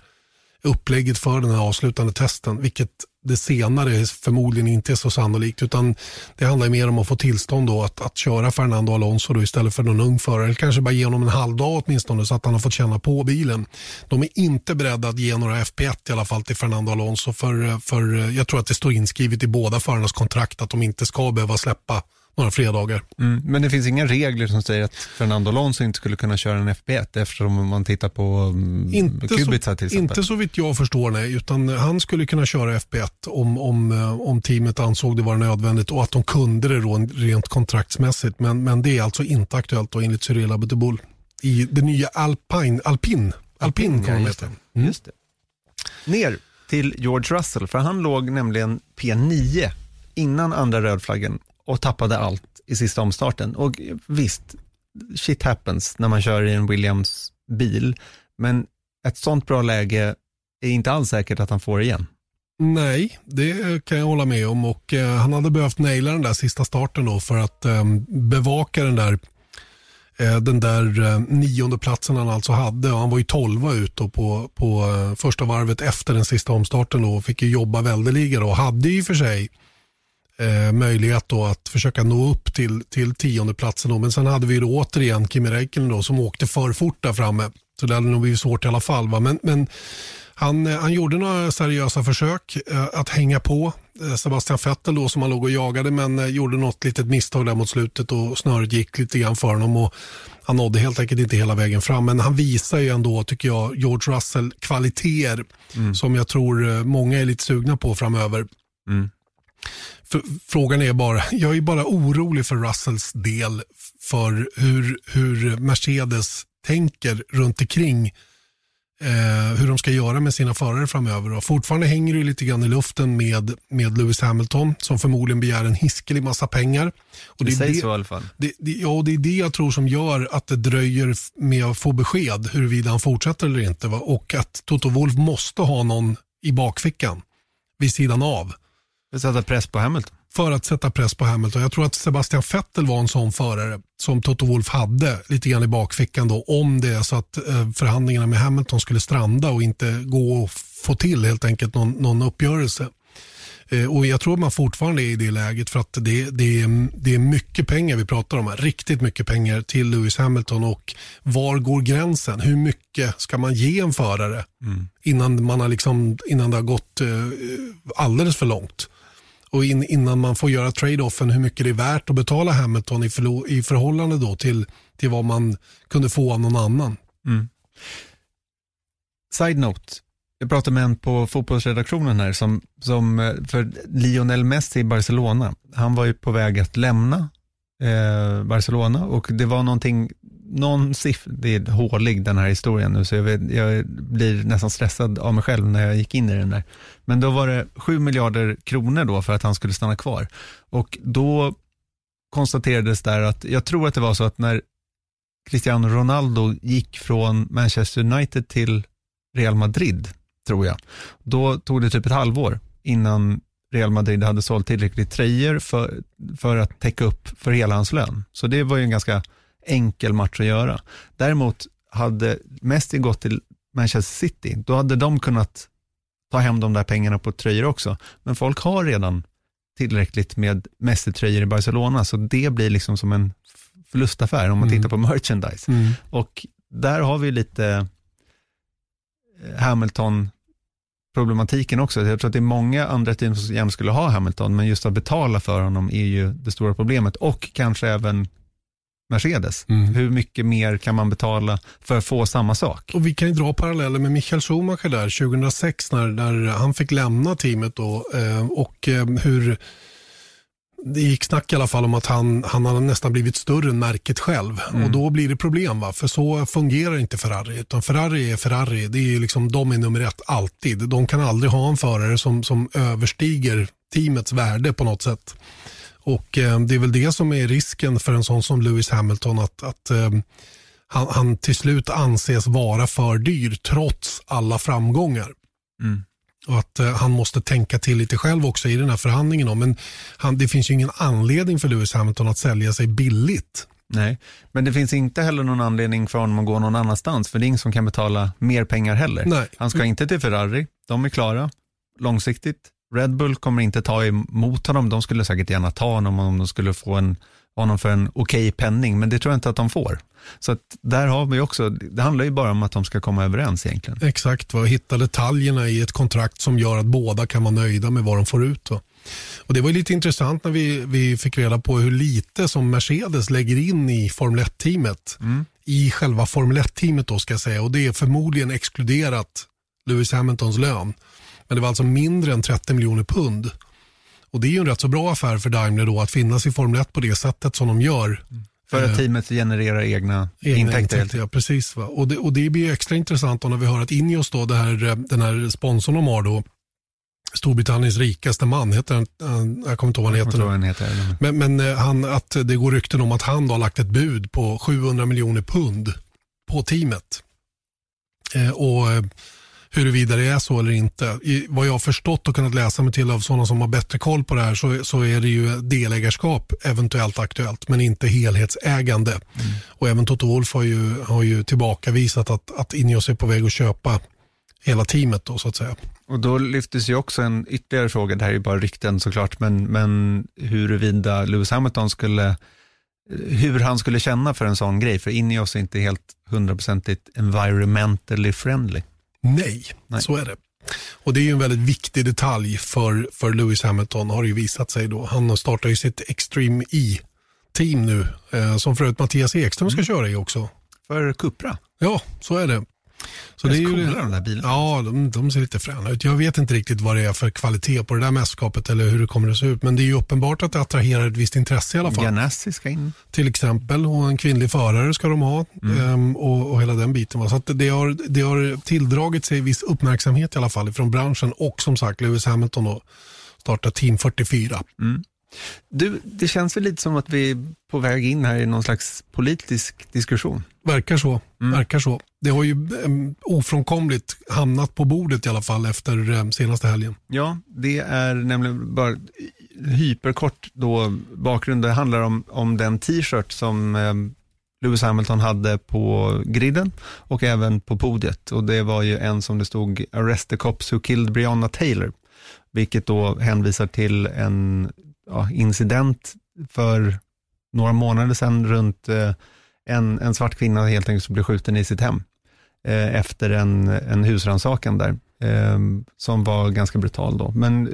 upplägget för den här avslutande testen, vilket det senare förmodligen inte är så sannolikt. Utan det handlar mer om att få tillstånd då att, att köra Fernando Alonso då istället för någon ung förare. Eller kanske bara ge honom en halv dag åtminstone så att han har fått känna på bilen. De är inte beredda att ge några FP1 i alla fall till Fernando Alonso. För, för jag tror att det står inskrivet i båda förarnas kontrakt att de inte ska behöva släppa några fredagar. Mm, men det finns inga regler som säger att Fernando Alonso inte skulle kunna köra en FP1 eftersom man tittar på um, inte Kubica till exempel? Inte så vitt jag förstår nej, utan han skulle kunna köra FP1 om, om, eh, om teamet ansåg det vara nödvändigt och att de kunde det då rent kontraktsmässigt. Men, men det är alltså inte aktuellt då enligt Cyril Abiteboul i det nya Alpine, Alpin, Alpin, Alpin kommer ja, just, det. Mm. just det. Ner till George Russell, för han låg nämligen P9 innan andra rödflaggen och tappade allt i sista omstarten. Och visst, shit happens när man kör i en Williams bil, men ett sånt bra läge är inte alls säkert att han får igen. Nej, det kan jag hålla med om och eh, han hade behövt naila den där sista starten då för att eh, bevaka den där eh, den där eh, nionde platsen han alltså hade. Han var ju tolva ut då på, på eh, första varvet efter den sista omstarten då och fick ju jobba väldeliga och hade ju för sig eh, möjlighet då att försöka nå upp till, till tiondeplatsen. Då. Men sen hade vi då återigen Kimi Räikkönen då, som åkte för fort där framme. Så det hade nog blivit svårt i alla fall. Va? Men, men han, eh, han gjorde några seriösa försök eh, att hänga på eh, Sebastian Vettel då som han låg och jagade men gjorde något litet misstag där mot slutet och snöret gick lite grann för honom. Och han nådde helt enkelt inte hela vägen fram. Men han visar ju ändå, tycker jag, George Russell kvaliteter mm. som jag tror många är lite sugna på framöver. Mm. Frågan är bara, jag är bara orolig för Russells del för hur, hur Mercedes tänker runt omkring eh, hur de ska göra med sina förare framöver. Och fortfarande hänger det lite grann i luften med, med Lewis Hamilton som förmodligen begär en hiskelig massa pengar. Och Det, är sägs så i alla fall. det, det, ja, och det är det jag tror som gör att det dröjer med att få besked huruvida han fortsätter eller inte. Va? Och att Toto Wolff måste ha någon i bakfickan vid sidan av För att sätta press på Hamilton. för att sätta press på Hamilton. Jag tror att Sebastian Vettel var en sån förare som Toto Wolff hade lite grann i bakfickan då om det är så att eh, förhandlingarna med Hamilton skulle stranda och inte gå att få till helt enkelt någon, någon uppgörelse. Eh, Och Jag tror man fortfarande är i det läget för att det, det, är, det är mycket pengar vi pratar om här. Riktigt mycket pengar till Lewis Hamilton och var går gränsen? Hur mycket ska man ge en förare innan, man har liksom, innan det har gått eh, alldeles för långt? Och in, innan man får göra trade-offen hur mycket det är värt att betala Hamilton i, förlo, i förhållande då till, till vad man kunde få av någon annan. Side note. Jag pratade med en på fotbollsredaktionen här som, som eh, för Lionel Messi i Barcelona. Han var ju på väg att lämna eh, Barcelona och det var någonting, någon siffra, det är hålig den här historien nu så jag, vet, jag blir nästan stressad av mig själv när jag gick in i den där. Men då var det 7 miljarder kronor då för att han skulle stanna kvar. Och då konstaterades där att, jag tror att det var så att när Cristiano Ronaldo gick från Manchester United till Real Madrid, tror jag. Då tog det typ ett halvår innan Real Madrid hade sålt tillräckligt tröjor för, för att täcka upp för hela hans lön. Så det var ju en ganska enkel match att göra. Däremot hade Messi gått till Manchester City, då hade de kunnat ta hem de där pengarna på tröjor också. Men folk har redan tillräckligt med Messi-tröjor i Barcelona, så det blir liksom som en förlustaffär om man tittar på merchandise. Och där har vi lite eh, Hamilton-problematiken också. Jag tror att det är många andra team som gärna skulle ha Hamilton, men just att betala för honom är ju det stora problemet. Och kanske även Mercedes. Hur mycket mer kan man betala för att få samma sak? Och Vi kan ju dra paralleller med Michael Schumacher där 2006 när, när han fick lämna teamet då, eh, och eh, hur det gick snack i alla fall om att han, han hade nästan blivit större än märket själv. Och då blir det problem. va För så fungerar inte Ferrari. Utan Ferrari är Ferrari. Det är liksom, de är nummer ett alltid. De kan aldrig ha en förare som, som överstiger teamets värde på något sätt. Och eh, Det är väl det som är risken för en sån som Lewis Hamilton. att, att eh, han, han till slut anses vara för dyr trots alla framgångar. Och att eh, han måste tänka till lite själv också i den här förhandlingen. Men han, det finns ju ingen anledning för Lewis Hamilton att sälja sig billigt. Nej, men det finns inte heller någon anledning för honom att gå någon annanstans, för det är ingen som kan betala mer pengar heller. Nej. Han ska inte till Ferrari, de är klara långsiktigt. Red Bull kommer inte ta emot honom, de skulle säkert gärna ta honom om de skulle få en, honom för en okej penning, men det tror jag inte att de får. Så att där har vi också, det handlar ju bara om att de ska komma överens egentligen. Exakt, va? hitta detaljerna i ett kontrakt som gör att båda kan vara nöjda med vad de får ut. Va? Och Det var lite intressant när vi, vi fick reda på hur lite som Mercedes lägger in i Formel 1-teamet. I själva Formel 1-teamet då ska jag säga. Och det är förmodligen exkluderat Lewis Hamiltons lön. Men det var alltså mindre än 30 miljoner pund. Och det är ju en rätt så bra affär för Daimler då att finnas i Formel 1 på det sättet som de gör. För att Eh, teamet genererar egna, Egna intäkter. intäkter, ja, precis. Va? Och, det, och det blir extra intressant då när vi hör att Ineos, då, det här, eh, den här sponsorn de har, då, Storbritanniens rikaste man, heter han, jag kommer inte ihåg vad han heter den heter. Men, men eh, han, att det går rykten om att han då har lagt ett bud på 700 miljoner pund på teamet. Eh, och huruvida det är så eller inte. I, vad jag har förstått och kunnat läsa mig till av sådana som har bättre koll på det här så, så är det ju delägarskap eventuellt aktuellt men inte helhetsägande. Och även Toto Wolff har ju, har ju tillbakavisat att, att Ineos är på väg att köpa hela teamet då så att säga. Och då lyftes ju också en ytterligare fråga, det här är ju bara rykten såklart, men, men huruvida Lewis Hamilton skulle, hur han skulle känna för en sån grej, för Ineos är inte helt hundraprocentigt environmentally friendly. Nej, Nej. så är det. Och Det är ju en väldigt viktig detalj för, för Lewis Hamilton har det ju visat sig. då. Han startar ju sitt Extreme E-team nu, eh, som för övrigt Mattias Ekström ska köra i också. För Cupra, Ja, så är det. Så Det är ju coola de där bilarna. Ja, de, de ser lite fräna ut. Jag vet inte riktigt vad det är för kvalitet på det där mästerskapet eller hur det kommer att se ut. Men det är ju uppenbart att det attraherar ett visst intresse i alla fall. Ganassi ska in. Till exempel, och en kvinnlig förare ska de ha ehm, och, och hela den biten. Va? Så det, har, det har tilldragit sig viss uppmärksamhet i alla fall från branschen och som sagt Lewis Hamilton då startar Team 44. Du, det känns väl lite som att vi är på väg in här i någon slags politisk diskussion. Verkar så. Verkar så. Det har ju um, ofrånkomligt hamnat på bordet i alla fall efter um, senaste helgen. Ja, det är nämligen bara hyperkort då bakgrund. Det handlar om, om den t-shirt som Lewis Hamilton hade på griden och även på podiet. Och det var ju en som det stod Arrest the cops who killed Breonna Taylor. Vilket då hänvisar till en ja, incident för några månader sedan runt eh, en, en svart kvinna helt enkelt som blev skjuten i sitt hem eh, efter en, en husrannsakan där, eh, som var ganska brutal då. Men eh,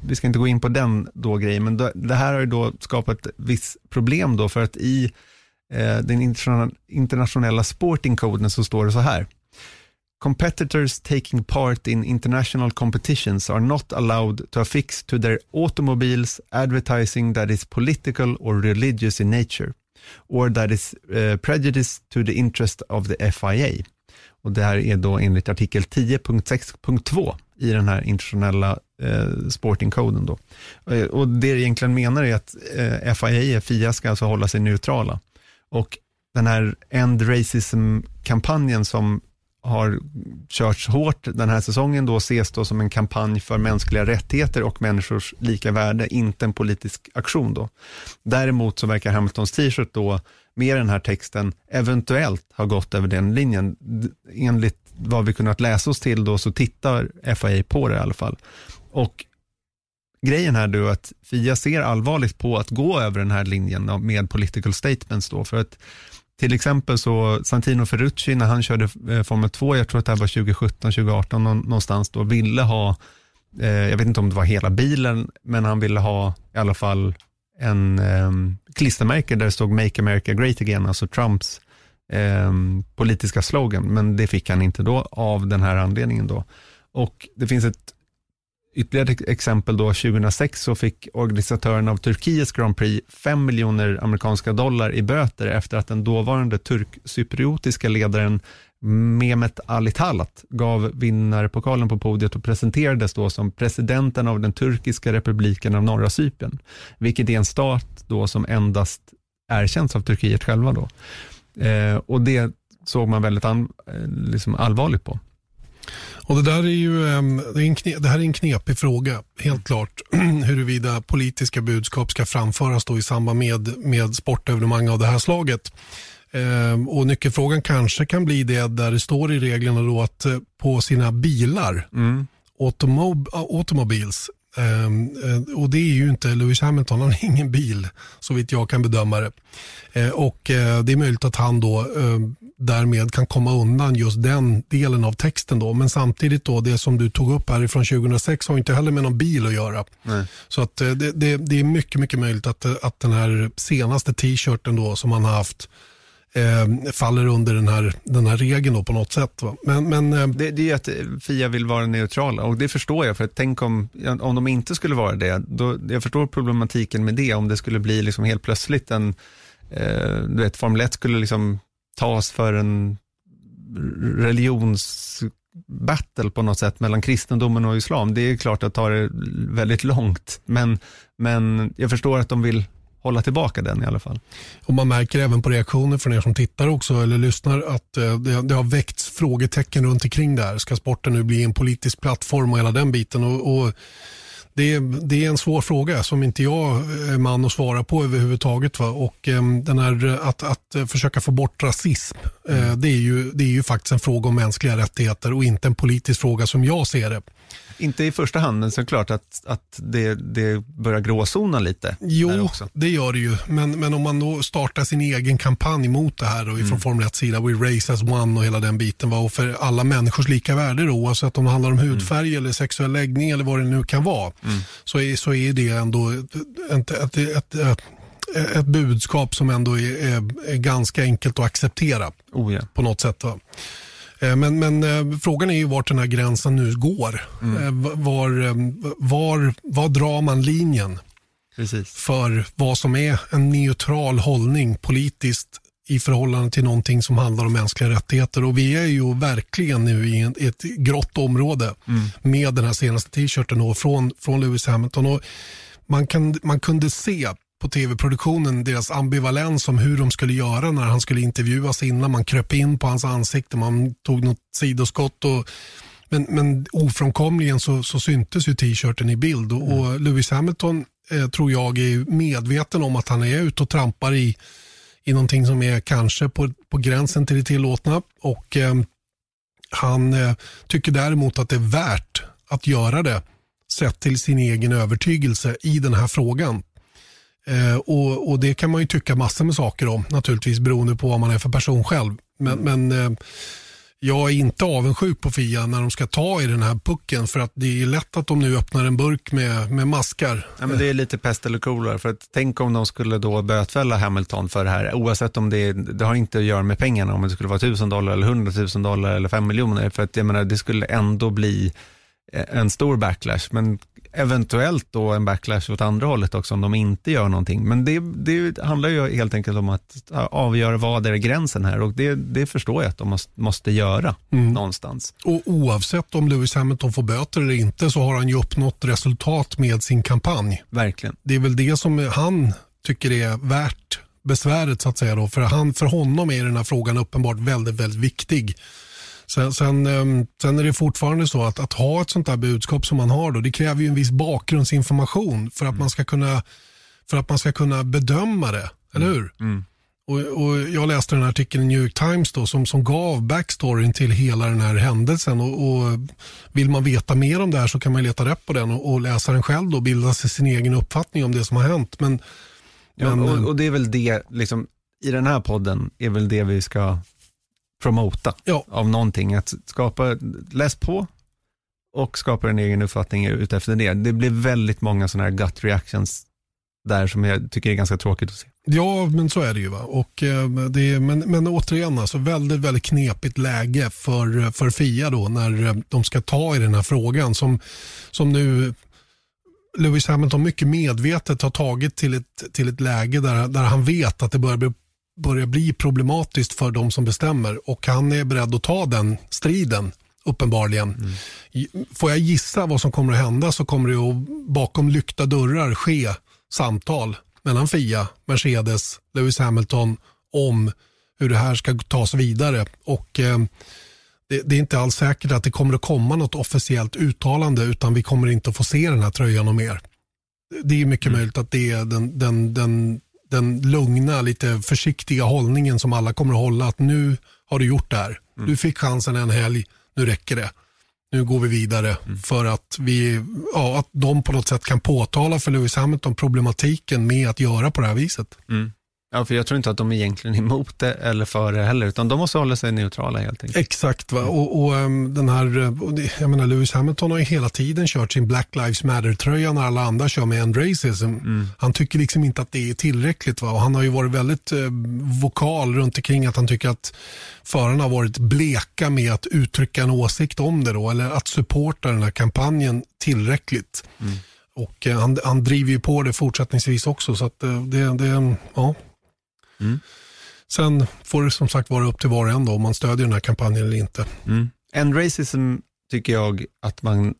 vi ska inte gå in på den då grejen, men då, det här har ju då skapat viss problem då, för att i eh, den interna- internationella sportingkoden så står det så här. Competitors taking part in international competitions are not allowed to affix to their automobiles advertising that is political or religious in nature or that is eh, uh, prejudice to the interest of the FIA. Och det här är då enligt artikel 10.6.2 i den här internationella eh, sportingkoden. Då. Eh, och det det egentligen menar är att eh, FIA, FIA ska alltså hålla sig neutrala. Och den här End Racism-kampanjen som har körts hårt den här säsongen då ses då som en kampanj för mänskliga rättigheter och människors lika värde, inte en politisk aktion då. Däremot så verkar Hamiltons t-shirt då med den här texten eventuellt ha gått över den linjen. Enligt vad vi kunnat läsa oss till då så tittar FIA på det i alla fall. Och grejen här då är att FIA ser allvarligt på att gå över den här linjen med political statements då för att till exempel så Santino Ferrucci när han körde eh, Formel 2, jag tror att det här var 2017, 2018 någonstans då, ville ha, eh, jag vet inte om det var hela bilen, men han ville ha i alla fall en eh, klistermärke där det stod Make America Great Again, alltså Trumps eh, politiska slogan, men det fick han inte då av den här anledningen då. Och det finns ett ytterligare ett exempel då, 2006 så fick organisatören av Turkiets Grand Prix 5 miljoner amerikanska dollar i böter efter att den dåvarande turkcypriotiska ledaren Mehmet Ali Talat gav vinnarpokalen på podiet och presenterades då som presidenten av den turkiska republiken av norra Cypern, vilket är en stat då som endast erkänns av Turkiet själva då. Eh, och det såg man väldigt an, eh, liksom allvarligt på. Och det där är ju ehm, det, här är en knepig fråga, helt klart, huruvida politiska budskap ska framföras då i samband med, med sportevenemang av det här slaget. Ehm, och nyckelfrågan kanske kan bli det där det står i reglerna då att eh, på sina bilar, automob, automobiles, ehm, eh, och det är ju inte Lewis Hamilton, han har ingen bil så vitt jag kan bedöma det. Eh, och det är möjligt att han då därmed kan komma undan just den delen av texten då. Men samtidigt då, det som du tog upp här från 2006 har inte heller med någon bil att göra. Så att eh, det, det, det är mycket, mycket möjligt att, eh, att den här senaste t-shirten då som han har haft eh, faller under den här, den här regeln då på något sätt. Va? Men, men eh, Det, det är ju att Fia vill vara neutrala och det förstår jag, för att tänk om, om de inte skulle vara det, då, jag förstår problematiken med det, om det skulle bli liksom helt plötsligt en, eh, du vet, Formel 1 skulle liksom tas för en religionsbattle på något sätt mellan kristendomen och islam. Det är klart att ta det väldigt långt, men, men jag förstår att de vill hålla tillbaka den i alla fall. Och man märker även på reaktioner från er som tittar också eller lyssnar att eh, det, det har väckts frågetecken runt omkring det här. Ska sporten nu bli en politisk plattform och hela den biten? Och, och det, det är en svår fråga som inte jag är man att svara på överhuvudtaget. Va? Och eh, den här, att, att eh, försöka få bort rasism, eh, det, är ju, det är ju faktiskt en fråga om mänskliga rättigheter och inte en politisk fråga som jag ser det. Inte i första hand, men såklart att, att det, det börjar gråzona lite. Jo, det gör det ju. Men, men om man då startar sin egen kampanj mot det här och Mm. ifrån Formel 1 sida, We Race as One och hela den biten, va? och för alla människors lika värde då, oavsett om det handlar om Mm. hudfärg eller sexuell läggning eller vad det nu kan vara, så, är, så är det ändå ett, ett, ett, ett, ett budskap som ändå är, är, är ganska enkelt att acceptera Oh ja. på något sätt. Va? Eh, Men, men eh, frågan är ju vart den här gränsen nu går. Eh, Var, var, var drar man linjen Precis. för vad som är en neutral hållning politiskt i förhållande till någonting som handlar om mänskliga rättigheter. Och vi är ju verkligen nu i ett grått område med den här senaste t-shirten från, från Lewis Hamilton. Och man, kan, man kunde se på tv-produktionen deras ambivalens om hur de skulle göra när han skulle intervjuas innan. Man kröp in på hans ansikte, man tog något sidoskott. Och, men, men ofrånkomligen så, så syntes ju t-shirten i bild och, och Lewis Hamilton eh, tror jag är medveten om att han är ute och trampar i, i någonting som är kanske på, på gränsen till det tillåtna. Och eh, han eh, tycker däremot att det är värt att göra det sett till sin egen övertygelse i den här frågan. Eh, och, och Det kan man ju tycka massor med saker om naturligtvis beroende på vad man är för person själv. Men, men eh, jag är inte avundsjuk på Fia när de ska ta i den här pucken för att det är lätt att de nu öppnar en burk med, med maskar. Ja, men det är lite pest eller kolera, för att tänk om de skulle då bötfälla Hamilton för det här, oavsett om det, är, det har inte att göra med pengarna, om det skulle vara 1000 dollar eller 100 000 dollar eller 5 miljoner, för att jag menar, det skulle ändå bli eh, en stor backlash, men eventuellt då en backlash åt andra hållet också om de inte gör någonting. Men det, det handlar ju helt enkelt om att avgöra vad är gränsen här och det, det förstår jag att de måste, måste göra någonstans. Och oavsett om Lewis Hamilton får böter eller inte så har han ju uppnått resultat med sin kampanj. Verkligen. Det är väl det som han tycker är värt besväret så att säga. Då. För, han, för honom är den här frågan uppenbart väldigt, väldigt viktig. Sen, sen, ehm, sen är det fortfarande så att, att ha ett sånt här budskap som man har då, det kräver ju en viss bakgrundsinformation för att, man, ska kunna, för att man ska kunna bedöma det, eller hur? Och, och Jag läste den här artikeln i New York Times då, som, som gav backstoryn till hela den här händelsen. Och, och Vill man veta mer om det här så kan man leta rätt på den och, och läsa den själv då, och bilda sig sin egen uppfattning om det som har hänt. Men, Ja, men, och, och det är väl det, liksom, i den här podden är väl det vi ska promota Ja. av någonting. Att skapa, läs på och skapa en egen uppfattning utefter det. Det blir väldigt många sådana här gut reactions där som jag tycker är ganska tråkigt att se. Ja, men så är det ju. Va? Och, eh, det är, men, men återigen, alltså, väldigt, väldigt knepigt läge för, för Fia då när eh, de ska ta i den här frågan som, som nu Lewis Hamilton mycket medvetet har tagit till ett, till ett läge där, där han vet att det börjar bli, börjar bli problematiskt för de som bestämmer och han är beredd att ta den striden uppenbarligen. I- Får jag gissa vad som kommer att hända så kommer det att bakom lyckta dörrar ske samtal mellan Fia, Mercedes, Lewis Hamilton om hur det här ska tas vidare. Och eh, det, det är inte alls säkert att det kommer att komma något officiellt uttalande utan vi kommer inte att få se den här tröjan och mer. Det är mycket möjligt att det är den, den, den, den lugna, lite försiktiga hållningen som alla kommer att hålla. Att nu har du gjort det här. Du fick chansen en helg, nu räcker det. Nu går vi vidare för att, vi, ja, att de på något sätt kan påtala för Lewis Hamilton problematiken med att göra på det här viset. Ja, för jag tror inte att de är egentligen emot det eller för det heller, utan de måste hålla sig neutrala helt enkelt. Exakt. Va? Och, och, ehm, den här, och det, jag menar, Lewis Hamilton har ju hela tiden kört sin Black Lives Matter-tröja när alla andra kör med end racism. Han tycker liksom inte att det är tillräckligt. Va? Och han har ju varit väldigt eh, vokal runt omkring att han tycker att förarna har varit bleka med att uttrycka en åsikt om det då, eller att supporta den här kampanjen tillräckligt. Och eh, han, han driver ju på det fortsättningsvis också. Så att eh, det, det, ja. Sen får det som sagt vara upp till var och en då, om man stödjer den här kampanjen eller inte. Mm. End racism tycker jag att man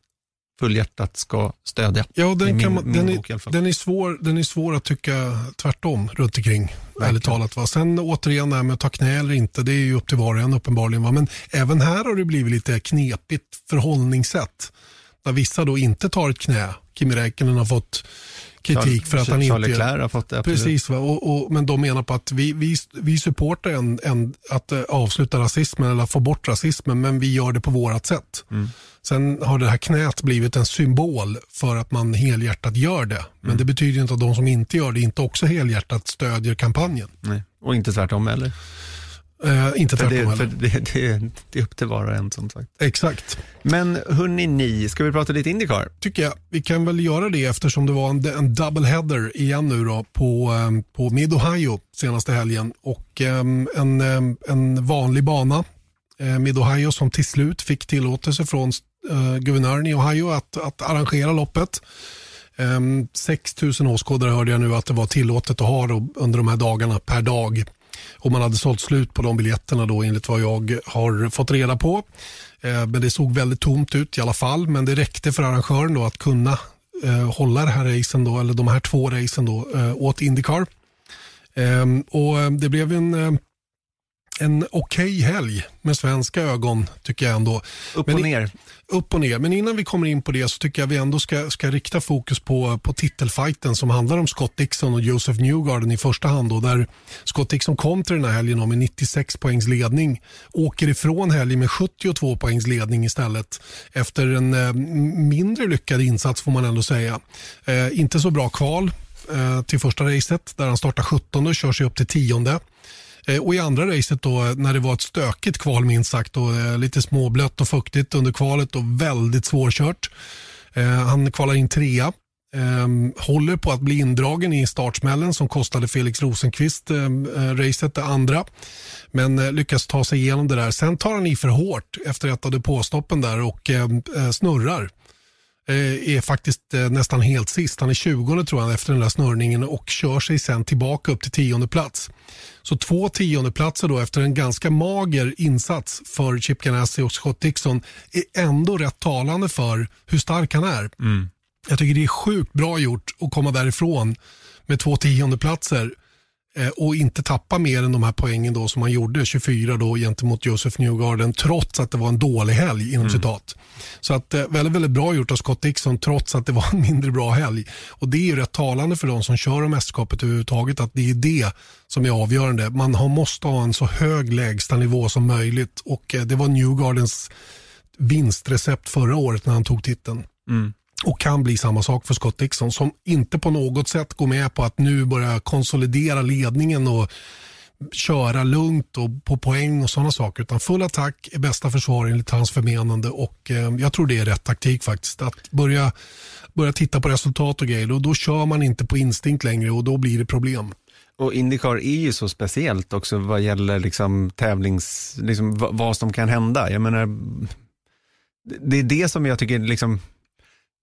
fullhjärtat ska stödja. Ja, den, min- kan man, den, bok är, den, är svår, den är svår att tycka tvärtom runt omkring. Ärligt talat. Va? Sen återigen det här med att ta knä eller inte, det är ju upp till var och en uppenbarligen. Va? Men även här har det blivit lite knepigt förhållningssätt. Där vissa då inte tar ett knä. Kimi Räikkönen har fått kritik för att han Charlie inte... Leclerc har fått det. absolut. Precis, va? Och, och, men de menar på att vi, vi, vi supportar en, en, att eh, avsluta rasismen eller få bort rasismen, men vi gör det på vårat sätt. Mm. Sen har det här knät blivit en symbol för att man helhjärtat gör det. Men Mm. det betyder inte att de som inte gör det inte också helhjärtat stödjer kampanjen. Nej. Och inte tvärtom heller. Eh, inte För, tvärtom det, för det, det, det är upp till var och en som sagt. Exakt, Men hörni ni, ska vi prata lite Indycar? tycker jag. Vi kan väl göra det eftersom det var en, en double header igen nu då på, eh, på Mid-Ohio senaste helgen. Och eh, en, eh, en vanlig bana eh, med Ohio som till slut fick tillåtelse från eh, guvernören i Ohio att, att arrangera loppet. Eh, 6 000 åskådare hörde jag nu att det var tillåtet att ha under de här dagarna per dag. Och man hade sålt slut på de biljetterna då enligt vad jag har fått reda på. Eh, men det såg väldigt tomt ut i alla fall. Men det räckte för arrangören då att kunna eh, hålla det här racen då, eller de här två racen då, eh, åt Indycar. Ehm, och det blev en, eh, en okej okay helg med svenska ögon tycker jag ändå. Upp och Men i- ner. upp och ner. Men innan vi kommer in på det så tycker jag vi ändå ska, ska rikta fokus på, på titelfighten som handlar om Scott Dixon och Joseph Newgarden i första hand. Då, där Scott Dixon kom till den här helgen med 96 poängs ledning. Åker ifrån helgen med 72 poängs ledning istället. Efter en eh, mindre lyckad insats får man ändå säga. Eh, inte så bra kval eh, till första racet där han startar 17 och kör sig upp till tionde. Eh, och I andra racet då, eh, när det var ett stökigt kval minst sagt och eh, lite småblött och fuktigt under kvalet och väldigt svårkört. Han kvalar in trea. Ehm, håller på att bli indragen i startsmällen som kostade Felix Rosenqvist ehm, eh, racet det andra. Men eh, lyckas ta sig igenom det där. Sen tar han i för hårt efter ett av depåstoppen där och ehm, eh, snurrar eh, är faktiskt eh, nästan helt sist. Han är 20 tror jag efter den där snurrningen och kör sig sen tillbaka upp till tionde plats. Så två tiondeplatser då efter en ganska mager insats för Chip Ganassi och Scott Dixon är ändå rätt talande för hur stark han är. Jag tycker det är sjukt bra gjort att komma därifrån med två tiondeplatser eh, och inte tappa mer än de här poängen då som han gjorde, 24 då gentemot Joseph Newgarden, trots att det var en dålig helg inom citat. Så att eh, väldigt, väldigt bra gjort av Scott Dixon trots att det var en mindre bra helg. Och det är ju rätt talande för de som kör om mästerskapet överhuvudtaget att det är det som är avgörande. Man har, måste ha en så hög lägsta nivå som möjligt och eh, det var Newgardens vinstrecept förra året när han tog titeln. Och kan bli samma sak för Scott Dixon som inte på något sätt går med på att nu börja konsolidera ledningen och köra lugnt och på poäng och sådana saker. Utan full attack är bästa försvar enligt hans förmenande och eh, jag tror det är rätt taktik faktiskt. Att börja, börja titta på resultat och grejer och då kör man inte på instinkt längre och då blir det problem. Och Indycar är ju så speciellt också vad gäller liksom tävlings, liksom vad, som kan hända. Jag menar, det- det är det som jag tycker, liksom,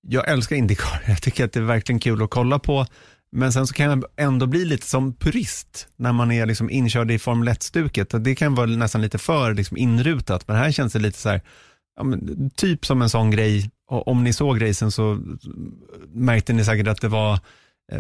jag älskar Indycar. Jag tycker att det är verkligen kul att kolla på. Men sen så kan jag ändå bli lite som purist när man är liksom inkörd i Formel 1-stuket. Det kan vara nästan lite för liksom inrutat, men här känns det lite så här, ja, men, typ som en sån grej. Och om ni såg racen så märkte ni säkert att det var,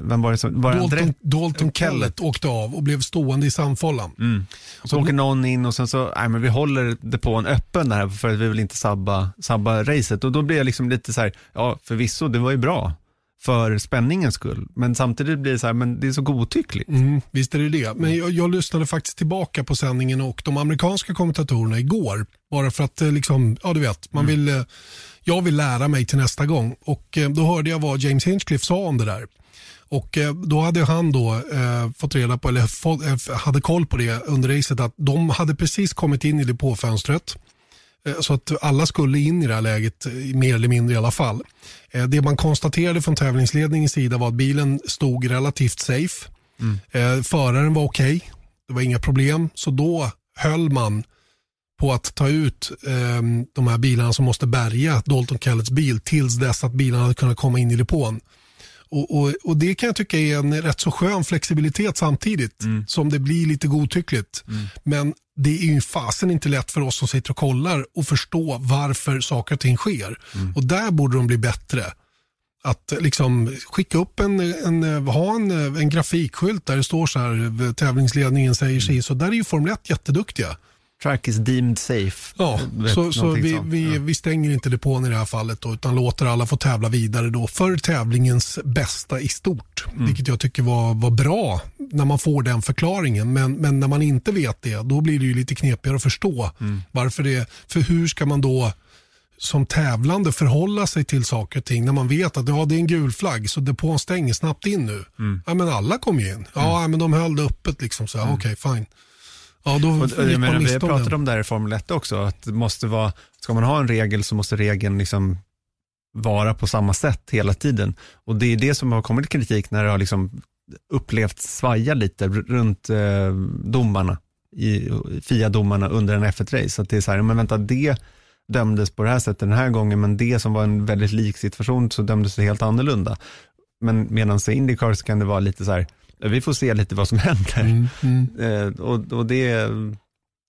vem var det som, var Dalton, Andretti? Dalton Kellett åkte av och blev stående i samfållan. Mm. Så åker någon in och sen så, nej men vi håller depån öppen här för att vi vill inte sabba, sabba racet. Och då blir jag liksom lite så här, ja förvisso det var ju bra för spänningens skull. Men samtidigt blir det så här, men det är så godtyckligt. Mm, visst är det det. Men jag, jag lyssnade faktiskt tillbaka på sändningen och de amerikanska kommentatorerna igår. Bara för att, eh, liksom, ja du vet, man vill, eh, jag vill lära mig till nästa gång. Och eh, Då hörde jag vad James Hinchcliffe sa om det där. Och eh, Då hade han då eh, fått reda på, eller få, eh, hade koll på det under racet, att de hade precis kommit in i depåfönstret. Eh, Så att alla skulle in i det här läget, eh, mer eller mindre i alla fall. Eh, Det man konstaterade från tävlingsledningens sida var att bilen stod relativt safe. Eh, Föraren var okej, det var inga problem. Så då höll man på att ta ut eh, de här bilarna som måste bärga Dalton Kellets bil tills dess att bilarna hade kunnat komma in i depån. Och, och, och Det kan jag tycka är en rätt så skön flexibilitet samtidigt som det blir lite godtyckligt. Men det är ju fasen inte lätt för oss som sitter och kollar och förstå varför saker och ting sker. Och där borde de bli bättre. Att liksom skicka upp en, en, ha en, en grafikskylt där det står så här, tävlingsledningen säger sig, så där är ju Formel 1 jätteduktiga. Track is deemed safe. Ja, så, så vi, vi, Ja. vi stänger inte depån i det här fallet då, utan låter alla få tävla vidare då för tävlingens bästa i stort. Mm. Vilket jag tycker var, var bra när man får den förklaringen. Men, men när man inte vet det, då blir det ju lite knepigare att förstå Mm. varför det För hur ska man då som tävlande förhålla sig till saker och ting när man vet att ja, det är en gul flagg så depån stänger snabbt in nu. Mm. Ja, men alla kom ju in. Ja, men de höll det öppet liksom. så ja, Okej, fine. Ja, då Och, och, man vi pratat den. om det här i Formel 1 också, att måste vara, ska man ha en regel så måste regeln liksom vara på samma sätt hela tiden. Och det är det som har kommit kritik när det har liksom upplevt svaja lite runt eh, domarna. i FIA-domarna under en F1-race. Så att det är så här, men vänta, det dömdes på det här sättet den här gången, men det som var en väldigt lik situation så dömdes det helt annorlunda. Men medan i Indycar så kan det vara lite så här, vi får se lite vad som händer. Mm, mm. Eh, och, och det, är,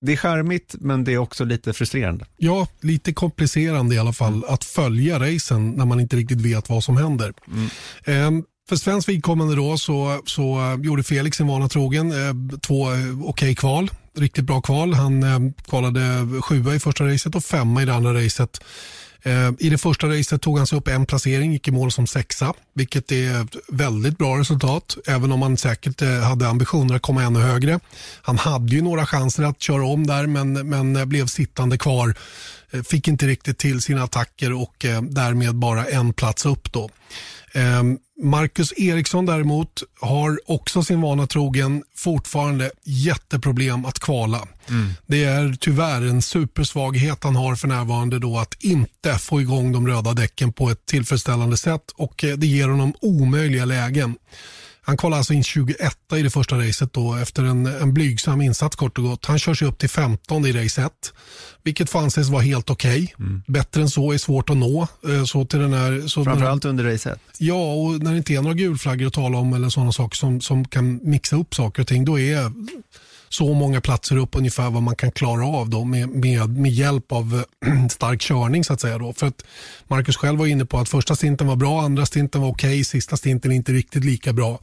det är charmigt, men det är också lite frustrerande. Ja, lite komplicerande i alla fall Mm. att följa racen när man inte riktigt vet vad som händer. Mm. Ehm, för svensk vidkommande då så, så gjorde Felix sin vana trogen eh, två eh, okej kval. Riktigt bra kval. Han kvalade sjua i första racet och femma i det andra racet. Eh, I det första racet tog han sig upp en placering, gick i mål som sexa, vilket är ett väldigt bra resultat, även om han säkert eh, hade ambitioner att komma ännu högre. Han hade ju några chanser att köra om där, men, men eh, blev sittande kvar. Fick inte riktigt till sina attacker och därmed bara en plats upp då. Ehm, Marcus Eriksson däremot har också sin vana trogen fortfarande jätteproblem att kvala. Det är tyvärr en supersvaghet han har för närvarande då att inte få igång de röda däcken på ett tillfredsställande sätt och eh, det ger honom omöjliga lägen. Han kvalade alltså in 21 i det första racet då efter en, en blygsam insats kort och gott. Han kör sig upp till 15 i race 1, vilket får anses vara helt okej. Bättre än så är svårt att nå. eh, Så till den här, så Framförallt under race 1. Ja, och när det inte är några gulflaggor att tala om eller sådana saker som, som kan mixa upp saker och ting, då är så många platser upp ungefär vad man kan klara av då med, med, med hjälp av eh, stark körning så att säga. Då. För att Marcus själv var inne på att första stinten var bra, andra stinten var okej, sista stinten inte riktigt lika bra.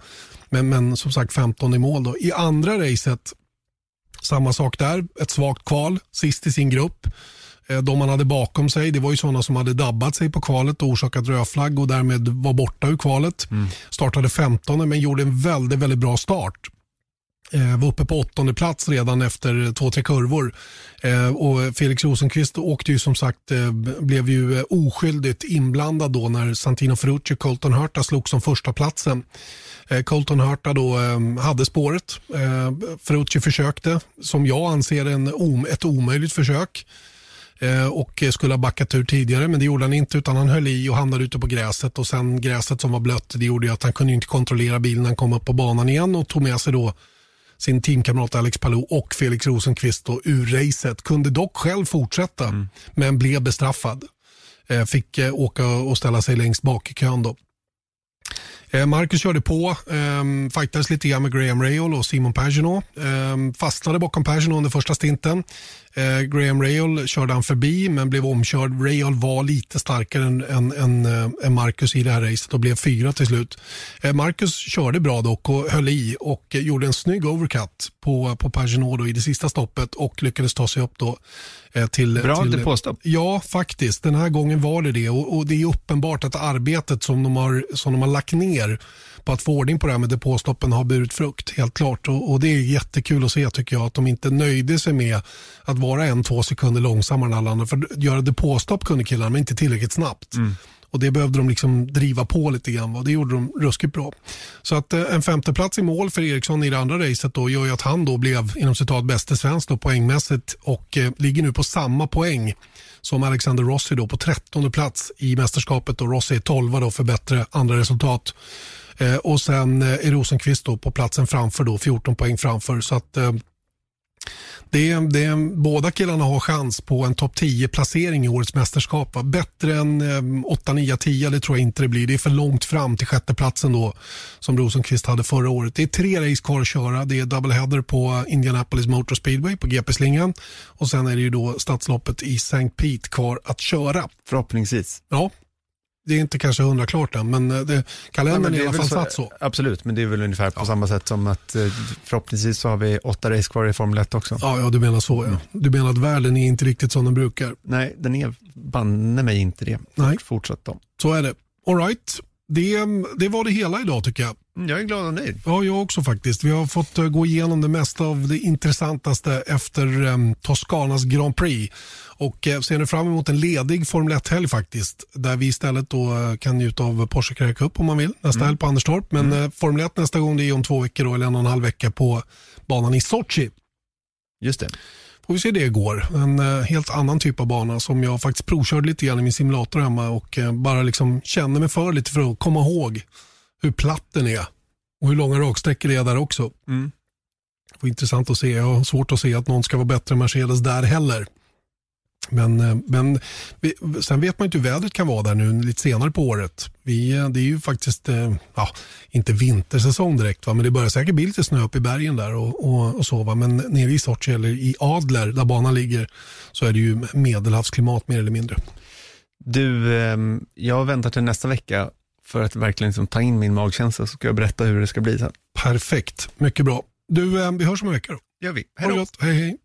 Men, men som sagt 15 i mål. Då. I andra racet, samma sak där, ett svagt kval, sist i sin grupp. Eh, De man hade bakom sig, det var ju sådana som hade dabbat sig på kvalet och orsakat rödflagg och därmed var borta ur kvalet. Startade 15 men gjorde en väldigt, väldigt bra start. Eh, var uppe på åttonde plats redan efter två, tre kurvor. Eh, och Felix Rosenqvist åkte ju som sagt, eh, blev ju eh, oskyldigt inblandad då när Santino Ferrucci och Colton Hurta slog som första platsen. Eh, Colton Hurta då eh, hade spåret. Ferrucci försökte, som jag anser, en om, ett omöjligt försök och skulle ha backat ur tidigare men det gjorde han inte utan han höll i och hamnade ute på gräset och sen gräset som var blött det gjorde ju att han kunde inte kontrollera bilen när han kom upp på banan igen och tog med sig då sin teamkamrat Alex Palou och Felix Rosenqvist då ur racet. Kunde dock själv fortsätta men blev bestraffad. Eh, Fick eh, åka och ställa sig längst bak i kön då. Eh, Marcus körde på, eh, fightades lite grann med Graham Rahal och Simon Pagenaud. Eh, fastnade bakom Pagenaud under första stinten. Eh, Graham Rahal körde han förbi men blev omkörd. Rahal var lite starkare än, än, än, eh, än Marcus i det här racet och blev fyra till slut. Eh, Marcus körde bra dock och höll i och gjorde en snygg overcut på, på då i det sista stoppet och lyckades ta sig upp då eh, till... Bra till, depåstopp. Ja, faktiskt. Den här gången var det det. Och, och Det är uppenbart att arbetet som de, har, som de har lagt ner på att få ordning på det här med depåstoppen har burit frukt. Helt klart. Och, och Det är jättekul att se tycker jag. Att de inte nöjde sig med att vara en, två sekunder långsammare än alla andra. För att göra depåstopp kunde killarna, men inte tillräckligt snabbt. Och Det behövde de liksom driva på lite grann och det gjorde de ruskigt bra. Så att eh, en femteplats i mål för Eriksson i det andra racet då gör ju att han då blev inom citat bäste svensk då poängmässigt och eh, ligger nu på samma poäng som Alexander Rossi då på 13 plats i mästerskapet och Rossi är 12 då för bättre andra resultat. Eh, och sen eh, är Rosenqvist då på platsen framför då 14 poäng framför så att eh, det är, det är, båda killarna har chans på en topp 10-placering i årets mästerskap. va? Bättre än eh, 8, 9, 10 det tror jag inte det blir. Det är för långt fram till sjätteplatsen då som Rosenqvist hade förra året. Det är tre race kvar att köra. Det är doubleheader på Indianapolis Motor Speedway på GP-slingan och sen är det ju då stadsloppet i St. Pete kvar att köra. Förhoppningsvis. Ja, det är inte kanske hundra klart än men eh, det, kalendern är i alla fall satt så. Absolut, men det är väl ungefär på samma sätt som att eh, förhoppningsvis så har vi åtta race kvar i Formel 1 också. Ja, ja, du menar så ja. Du menar att världen är inte riktigt som den brukar. Nej, den är banne mig inte det. Nej. Fortsätt då. Så är det. All right. Det, det var det hela idag tycker jag. Mm, Jag är glad och nöjd. Ja, jag också faktiskt. Vi har fått eh, gå igenom det mesta av det intressantaste efter um, Toscanas Grand Prix. Och uh, ser nu fram emot en ledig Formel 1-helg faktiskt. Där vi istället då uh, kan njuta av Porsche Carrera Cup om man vill. Nästa helg på Anderstorp. Men uh, Formel 1 nästa gång det är om två veckor då, eller en och en halv vecka på banan i Sochi. Just det. Får vi se det igår. En eh, helt annan typ av bana som jag faktiskt provkörde lite grann i min simulator hemma och eh, bara liksom kände mig för lite för att komma ihåg hur platt den är och hur långa raksträckor det är där också. Mm. Det var intressant att se. Jag har svårt att se att någon ska vara bättre än Mercedes där heller. Men, eh, men sen vet man inte hur vädret kan vara där nu lite senare på året. Vi, eh, det är ju faktiskt, eh, ja, inte vintersäsong direkt, va? men det börjar säkert bli lite snö upp i bergen där och, och, och så. Va? Men nere i Sochi eller i Adler där banan ligger så är det ju medelhavsklimat mer eller mindre. Du, jag väntar till nästa vecka för att verkligen liksom ta in min magkänsla så ska jag berätta hur det ska bli sen. Perfekt, mycket bra. Du, vi hörs om en vecka då. gör vi. Hej då. Hej, hej.